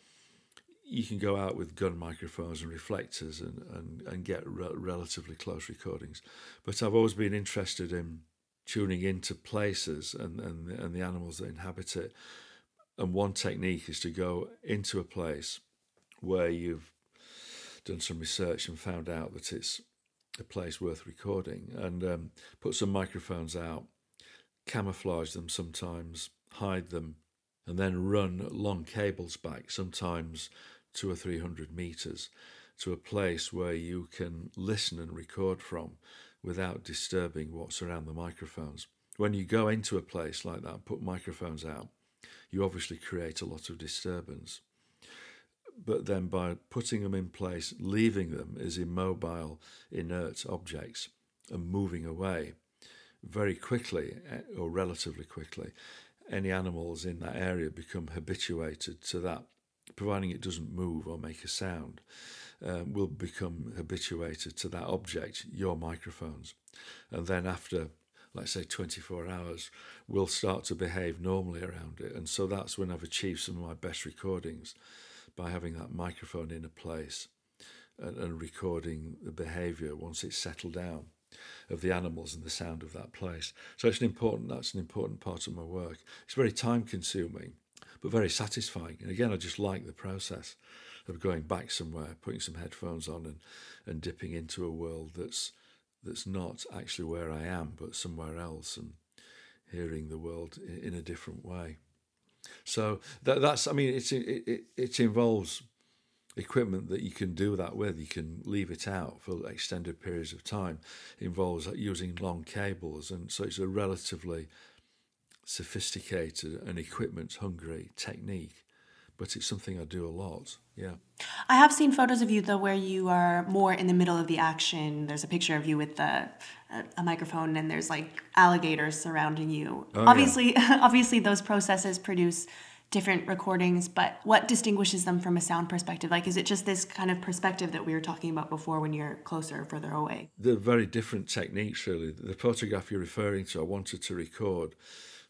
B: you can go out with gun microphones and reflectors and, and, and get re- relatively close recordings. But I've always been interested in tuning into places and, and, and the animals that inhabit it. And one technique is to go into a place where you've done some research and found out that it's a place worth recording and um, put some microphones out, camouflage them sometimes, hide them, and then run long cables back, sometimes two or three hundred meters, to a place where you can listen and record from without disturbing what's around the microphones. when you go into a place like that put microphones out, you obviously create a lot of disturbance. But then by putting them in place, leaving them as immobile, inert objects and moving away very quickly eh, or relatively quickly, any animals in that area become habituated to that, providing it doesn't move or make a sound. Um, will become habituated to that object, your microphones. And then after let's say 24 hours, will start to behave normally around it. And so that's when I've achieved some of my best recordings by having that microphone in a place and, and recording the behavior once it's settled down of the animals and the sound of that place. So it's an important that's an important part of my work. It's very time consuming, but very satisfying. And again, I just like the process of going back somewhere, putting some headphones on and, and dipping into a world that's that's not actually where I am, but somewhere else, and hearing the world in, in a different way. So that, that's, I mean, it's, it, it, it involves equipment that you can do that with. You can leave it out for extended periods of time. It involves using long cables, and so it's a relatively sophisticated and equipment hungry technique but it's something I do a lot. Yeah.
A: I have seen photos of you though where you are more in the middle of the action. There's a picture of you with the, a, a microphone and there's like alligators surrounding you. Oh, obviously, yeah. obviously those processes produce different recordings, but what distinguishes them from a sound perspective? Like, is it just this kind of perspective that we were talking about before when you're closer or further away?
B: They're very different techniques, really. The photograph you're referring to, I wanted to record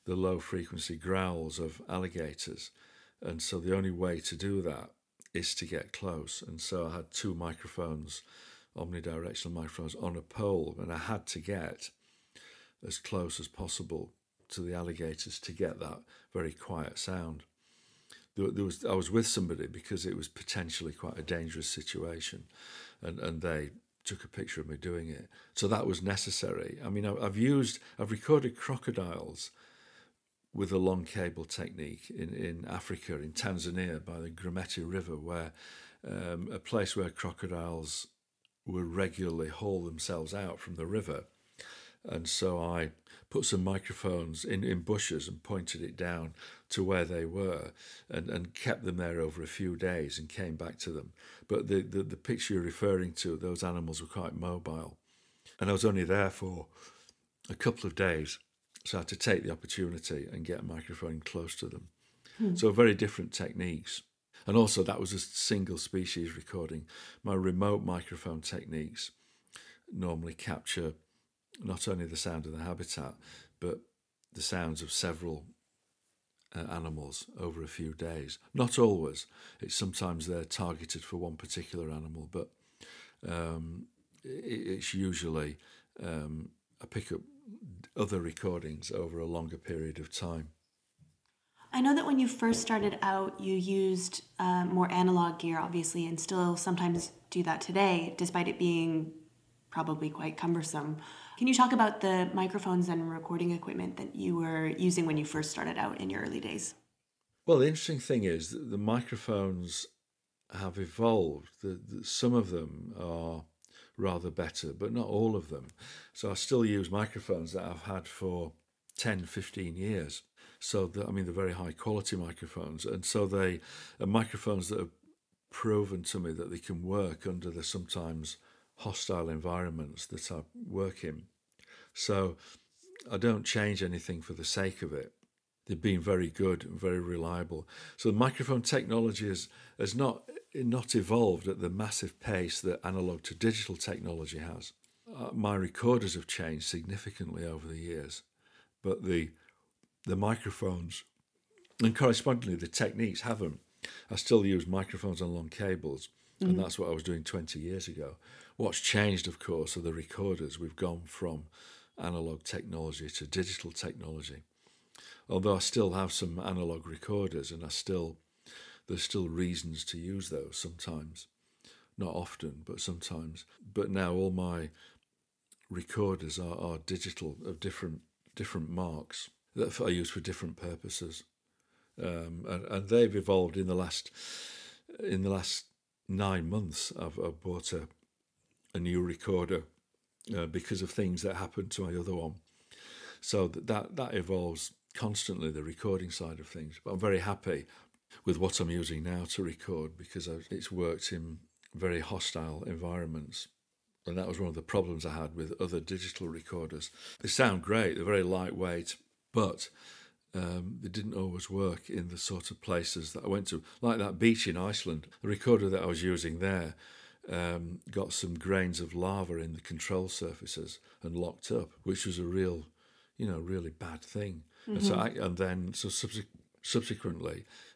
B: the low frequency growls of alligators and so the only way to do that is to get close. And so I had two microphones, omnidirectional microphones, on a pole, and I had to get as close as possible to the alligators to get that very quiet sound. There, there was I was with somebody because it was potentially quite a dangerous situation, and and they took a picture of me doing it. So that was necessary. I mean, I've used I've recorded crocodiles with a long cable technique in, in Africa, in Tanzania, by the Grumeti River, where um, a place where crocodiles would regularly haul themselves out from the river. And so I put some microphones in, in bushes and pointed it down to where they were and, and kept them there over a few days and came back to them. But the, the, the picture you're referring to, those animals were quite mobile. And I was only there for a couple of days so I had to take the opportunity and get a microphone close to them. Hmm. So very different techniques. And also that was a single species recording. My remote microphone techniques normally capture not only the sound of the habitat, but the sounds of several uh, animals over a few days. Not always. It's sometimes they're targeted for one particular animal, but um, it, it's usually um, I pick up other recordings over a longer period of time.
A: I know that when you first started out, you used uh, more analog gear, obviously, and still sometimes do that today, despite it being probably quite cumbersome. Can you talk about the microphones and recording equipment that you were using when you first started out in your early days?
B: Well, the interesting thing is that the microphones have evolved. The, the, some of them are rather better, but not all of them. So I still use microphones that I've had for 10, 15 years. So, I mean, they're very high quality microphones. And so they are microphones that have proven to me that they can work under the sometimes hostile environments that I work in. So I don't change anything for the sake of it. They've been very good and very reliable. So the microphone technology has, has not not evolved at the massive pace that analog to digital technology has. Uh, my recorders have changed significantly over the years, but the the microphones and correspondingly the techniques haven't. I still use microphones on long cables, mm-hmm. and that's what I was doing 20 years ago. What's changed, of course, are the recorders. We've gone from analog technology to digital technology. Although I still have some analog recorders, and I still there's still reasons to use those sometimes. Not often, but sometimes. But now all my recorders are, are digital of different different marks that I use for different purposes. Um, and, and they've evolved in the last in the last nine months. I've, I've bought a a new recorder uh, because of things that happened to my other one. So that, that, that evolves constantly, the recording side of things. But I'm very happy with what I'm using now to record because it's worked in very hostile environments. And that was one of the problems I had with other digital recorders. They sound great, they're very lightweight, but um, they didn't always work in the sort of places that I went to. Like that beach in Iceland, the recorder that I was using there um, got some grains of lava in the control surfaces and locked up, which was a real, you know, really bad thing. Mm-hmm. And so, I, and then so subsequently,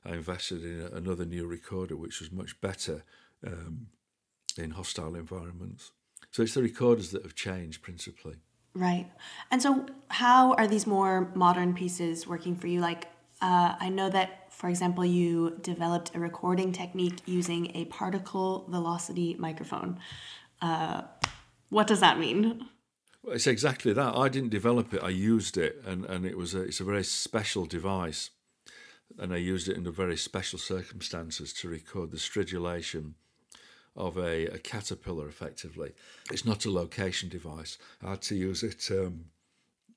B: I invested in another new recorder, which was much better um, in hostile environments. So it's the recorders that have changed principally.
A: Right. And so, how are these more modern pieces working for you? Like, uh, I know that, for example, you developed a recording technique using a particle velocity microphone. Uh, what does that mean?
B: Well, it's exactly that. I didn't develop it; I used it, and, and it was a, it's a very special device, and I used it under very special circumstances to record the stridulation of a, a caterpillar effectively. It's not a location device. I had to use it um,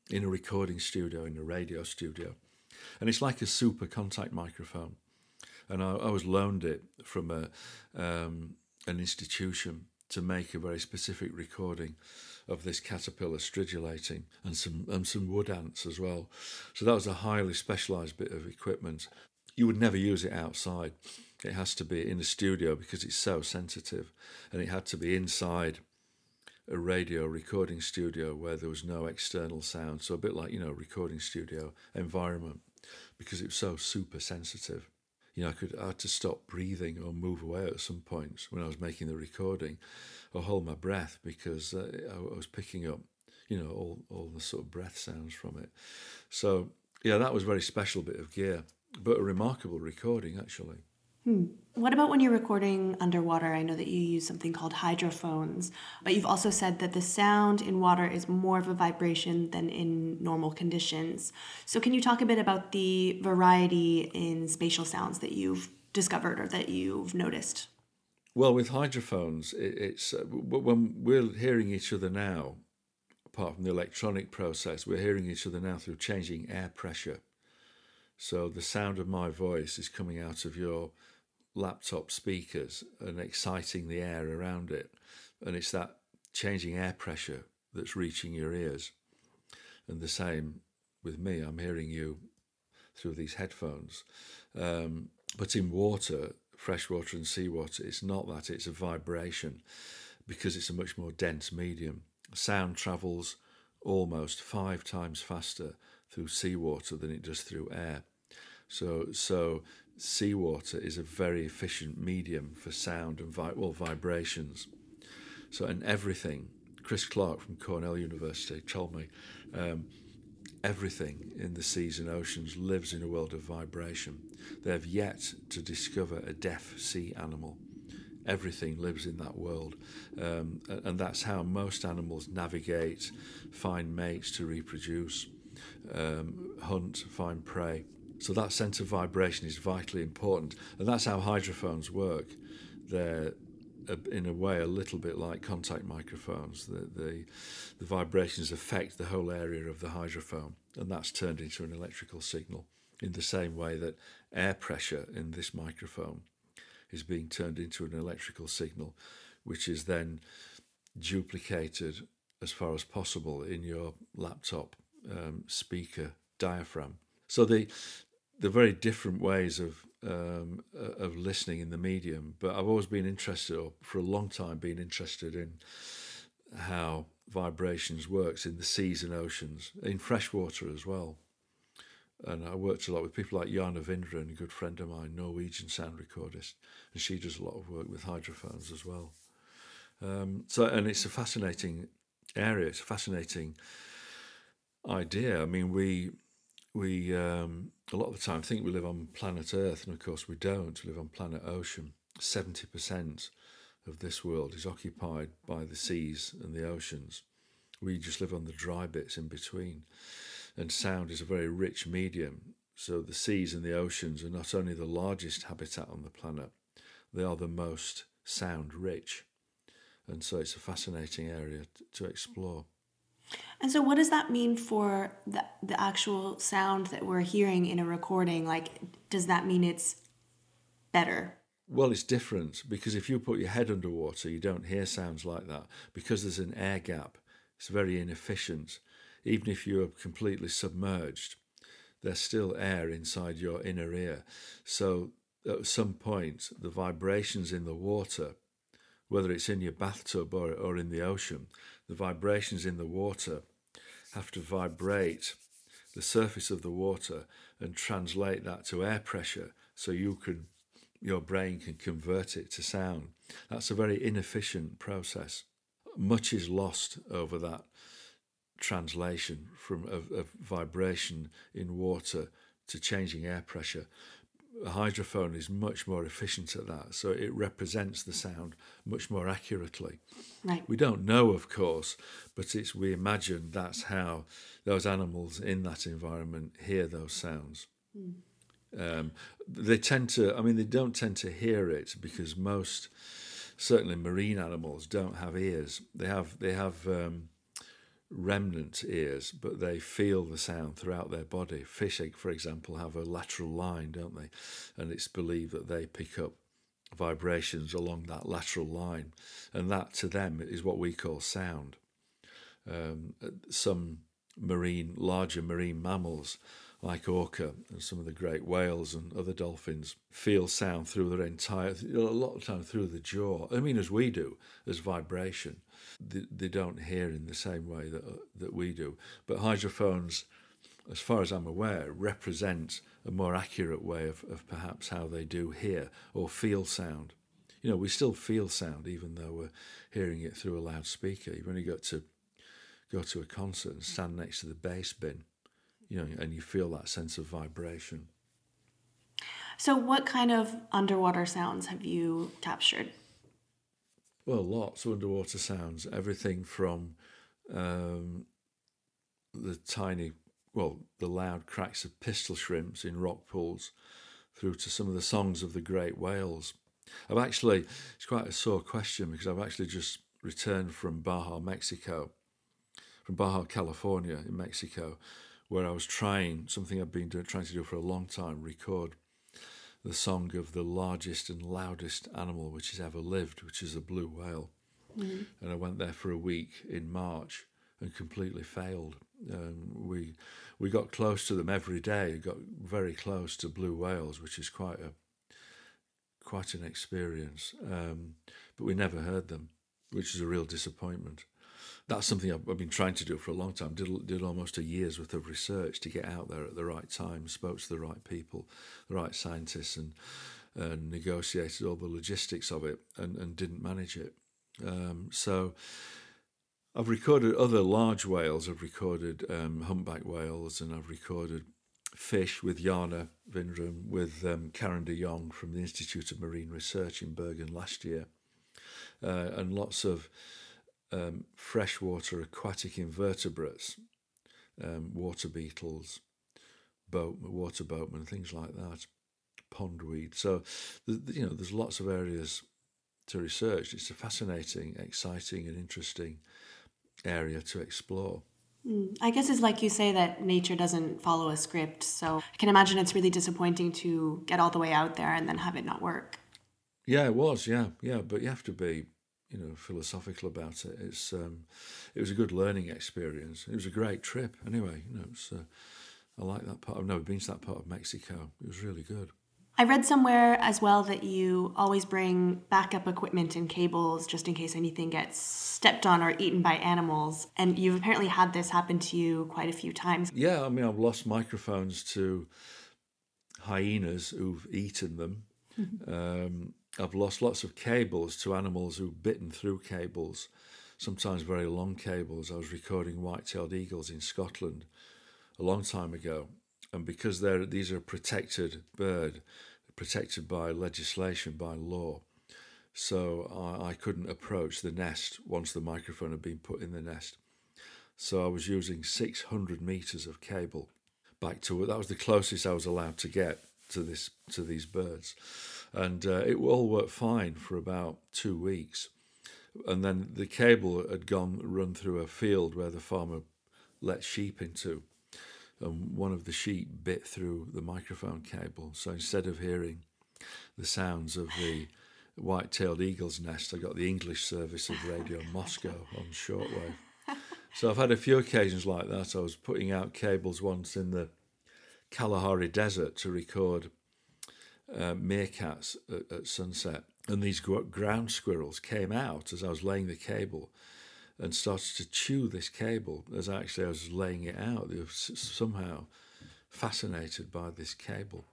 B: in a recording studio, in a radio studio. And it's like a super contact microphone. And I, I was loaned it from a, um, an institution to make a very specific recording of this caterpillar stridulating and some and some wood ants as well. So that was a highly specialised bit of equipment. You would never use it outside. It has to be in a studio because it's so sensitive, and it had to be inside a radio recording studio where there was no external sound. So a bit like you know recording studio environment because it was so super sensitive. You know, I could I had to stop breathing or move away at some points when I was making the recording, or hold my breath because uh, I, I was picking up, you know, all all the sort of breath sounds from it. So yeah, that was a very special bit of gear, but a remarkable recording actually.
A: Hmm. What about when you're recording underwater? I know that you use something called hydrophones, but you've also said that the sound in water is more of a vibration than in normal conditions. So, can you talk a bit about the variety in spatial sounds that you've discovered or that you've noticed?
B: Well, with hydrophones, it's uh, when we're hearing each other now, apart from the electronic process, we're hearing each other now through changing air pressure. So the sound of my voice is coming out of your laptop speakers and exciting the air around it. And it's that changing air pressure that's reaching your ears. And the same with me, I'm hearing you through these headphones. Um, but in water, freshwater and seawater, it's not that, it's a vibration because it's a much more dense medium. Sound travels almost five times faster through seawater than it does through air. So, so seawater is a very efficient medium for sound and vi- well, vibrations. So, and everything, Chris Clark from Cornell University told me, um, everything in the seas and oceans lives in a world of vibration. They have yet to discover a deaf sea animal. Everything lives in that world. Um, and that's how most animals navigate, find mates to reproduce, um, hunt, find prey. So that sense of vibration is vitally important, and that's how hydrophones work. They're in a way a little bit like contact microphones. The, the, the vibrations affect the whole area of the hydrophone, and that's turned into an electrical signal in the same way that air pressure in this microphone is being turned into an electrical signal, which is then duplicated as far as possible in your laptop um, speaker diaphragm. So the the very different ways of um, uh, of listening in the medium. But I've always been interested, or for a long time, been interested in how vibrations works in the seas and oceans, in freshwater as well. And I worked a lot with people like Jana Winderen, a good friend of mine, Norwegian sound recordist, and she does a lot of work with hydrophones as well. Um, so, and it's a fascinating area. It's a fascinating idea. I mean, we we um, a lot of the time think we live on planet Earth, and of course we don't. We live on planet Ocean. Seventy percent of this world is occupied by the seas and the oceans. We just live on the dry bits in between. And sound is a very rich medium. So the seas and the oceans are not only the largest habitat on the planet, they are the most sound rich. And so it's a fascinating area to explore.
A: And so, what does that mean for the, the actual sound that we're hearing in a recording? Like, does that mean it's better?
B: Well, it's different because if you put your head underwater, you don't hear sounds like that because there's an air gap. It's very inefficient. Even if you're completely submerged, there's still air inside your inner ear. So, at some point, the vibrations in the water, whether it's in your bathtub or, or in the ocean, the vibrations in the water have to vibrate the surface of the water and translate that to air pressure so you can your brain can convert it to sound. That's a very inefficient process. Much is lost over that translation from a, a vibration in water to changing air pressure a hydrophone is much more efficient at that, so it represents the sound much more accurately.
A: Right.
B: We don't know, of course, but it's we imagine that's how those animals in that environment hear those sounds. Mm. Um, they tend to, I mean, they don't tend to hear it because most, certainly marine animals, don't have ears. They have they have um, remnant ears, but they feel the sound throughout their body. Fish, for example, have a lateral line, don't they? And it's believed that they pick up vibrations along that lateral line, and that to them is what we call sound. Um, some marine, larger marine mammals like orca and some of the great whales and other dolphins feel sound through their entire, a lot of time through the jaw. I mean, as we do, as vibration. They, don't hear in the same way that, uh, that we do. But hydrophones, as far as I'm aware, represent a more accurate way of, of perhaps how they do hear or feel sound. You know, we still feel sound even though we're hearing it through a loudspeaker. You've only got to go to a concert and stand next to the bass bin you know, and you feel that sense of vibration.
A: So, what kind of underwater sounds have you captured?
B: Well, lots of underwater sounds. Everything from um, the tiny, well, the loud cracks of pistol shrimps in rock pools, through to some of the songs of the great whales. I've actually, it's quite a sore question because I've actually just returned from Baja, Mexico, from Baja, California, in Mexico, where I was trying something I've been doing, trying to do for a long time record the song of the largest and loudest animal which has ever lived, which is a blue whale. Mm-hmm. And I went there for a week in March and completely failed. Um, we we got close to them every day. Got very close to blue whales, which is quite a quite an experience. Um, but we never heard them, which is a real disappointment that's something I've, I've, been trying to do for a long time. Did did almost a year's worth of research to get out there at the right time, spoke to the right people, the right scientists, and and negotiated all the logistics of it, and, and didn't manage it. Um, so. I've recorded other large whales. I've recorded um, humpback whales, and I've recorded fish with Jana Winderen, with um, Karen de Jong from the Institute of Marine Research in Bergen last year, uh, and lots of um, freshwater aquatic invertebrates, um, water beetles, boat, water boatmen, things like that, pondweed. So, you know, there's lots of areas to research. It's a fascinating, exciting, and interesting area to explore.
A: Hmm. I guess it's like you say that nature doesn't follow a script. So I can imagine it's really disappointing to get all the way out there and then have it not work.
B: Yeah, it was. Yeah, yeah. But you have to be you know philosophical about it. It's um, it was a good learning experience. It was a great trip. Anyway, you know, uh, I like that part. I've never been to that part of Mexico. It was really good.
A: I read somewhere as well that you always bring backup equipment and cables just in case anything gets stepped on or eaten by animals. And you've apparently had this happen to you quite a few times.
B: Yeah, I mean, I've lost microphones to hyenas who've eaten them. um, I've lost lots of cables to animals who've bitten through cables, sometimes very long cables. I was recording white-tailed eagles in Scotland a long time ago, and because they're these are a protected bird, protected by legislation, by law, so I, I couldn't approach the nest once the microphone had been put in the nest. So I was using 600 meters of cable back to it. That was the closest I was allowed to get to this to these birds and uh, it all worked fine for about two weeks. and then the cable had gone run through a field where the farmer let sheep into, and one of the sheep bit through the microphone cable. So instead of hearing the sounds of the white-tailed eagle's nest, I got the English service of Radio Moscow on shortwave. So I've had a few occasions like that. I was putting out cables once in the Kalahari Desert to record uh, meerkats at, at, sunset, and these ground squirrels came out as I was laying the cable and started to chew this cable as actually I was laying it out. They were somehow fascinated by this cable,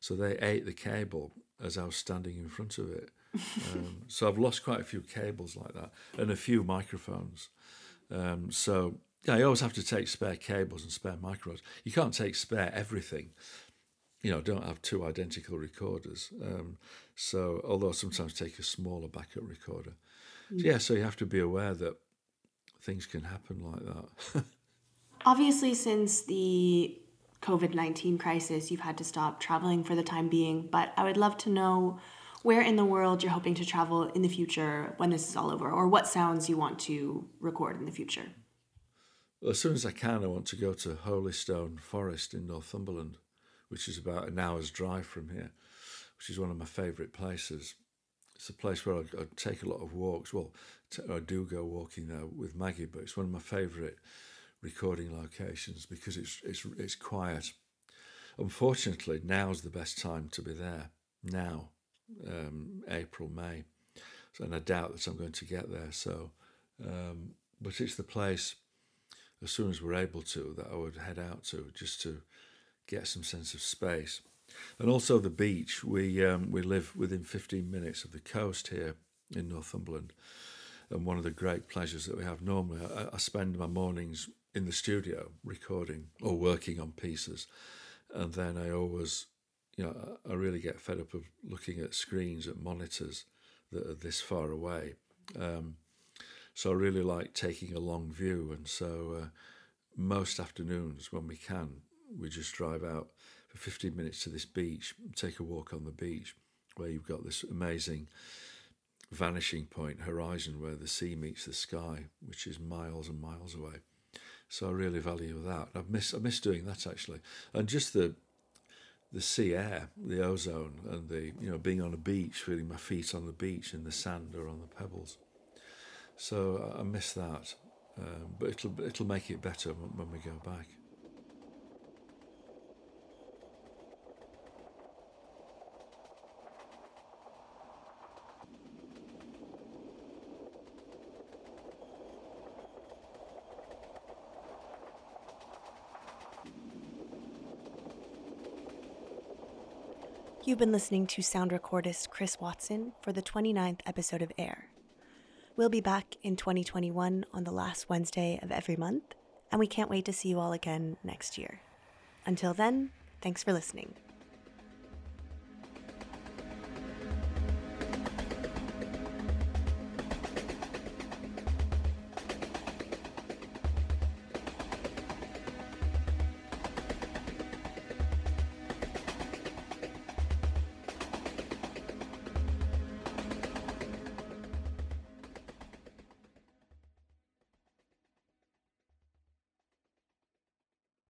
B: so they ate the cable as I was standing in front of it. Um, so I've lost quite a few cables like that and a few microphones. Um, so yeah, you always have to take spare cables and spare microphones. You can't take spare everything. You know, don't have two identical recorders. Um, so, although sometimes take a smaller backup recorder. Mm. Yeah, so you have to be aware that things can happen like that.
A: Obviously, since the COVID 19 crisis, you've had to stop traveling for the time being, but I would love to know where in the world you're hoping to travel in the future when this is all over, or what sounds you want to record in the future.
B: As soon as I can, I want to go to Holystone Forest in Northumberland, which is about an hour's drive from here, which is one of my favourite places. It's a place where I, I, take a lot of walks. Well, I do go walking there with Maggie, but it's one of my favourite recording locations because it's it's it's quiet. Unfortunately, now's the best time to be there. Now, um, April, May. So, and I doubt that I'm going to get there. So, um, but it's the place as soon as we're able to that I would head out to just to get some sense of space. And also the beach. We um, we live within 15 minutes of the coast here in Northumberland. And one of the great pleasures that we have normally, I, I spend my mornings in the studio recording or working on pieces. And then I always you know, I really get fed up of looking at screens, at monitors that are this far away. Um, so I really like taking a long view, and so uh, most afternoons when we can, we just drive out for 15 minutes to this beach, take a walk on the beach, where you've got this amazing vanishing point horizon where the sea meets the sky, which is miles and miles away. So I really value that. I miss I miss doing that actually, and just the the sea air, the ozone, and the you know being on a beach, feeling my feet on the beach in the sand or on the pebbles. So I miss that, um, but it'll it'll make it better when, we go back.
A: You've been listening to sound recordist Chris Watson for the 29th episode of Air. We'll be back in 2021 on the last Wednesday of every month, and we can't wait to see you all again next year. Until then, thanks for listening.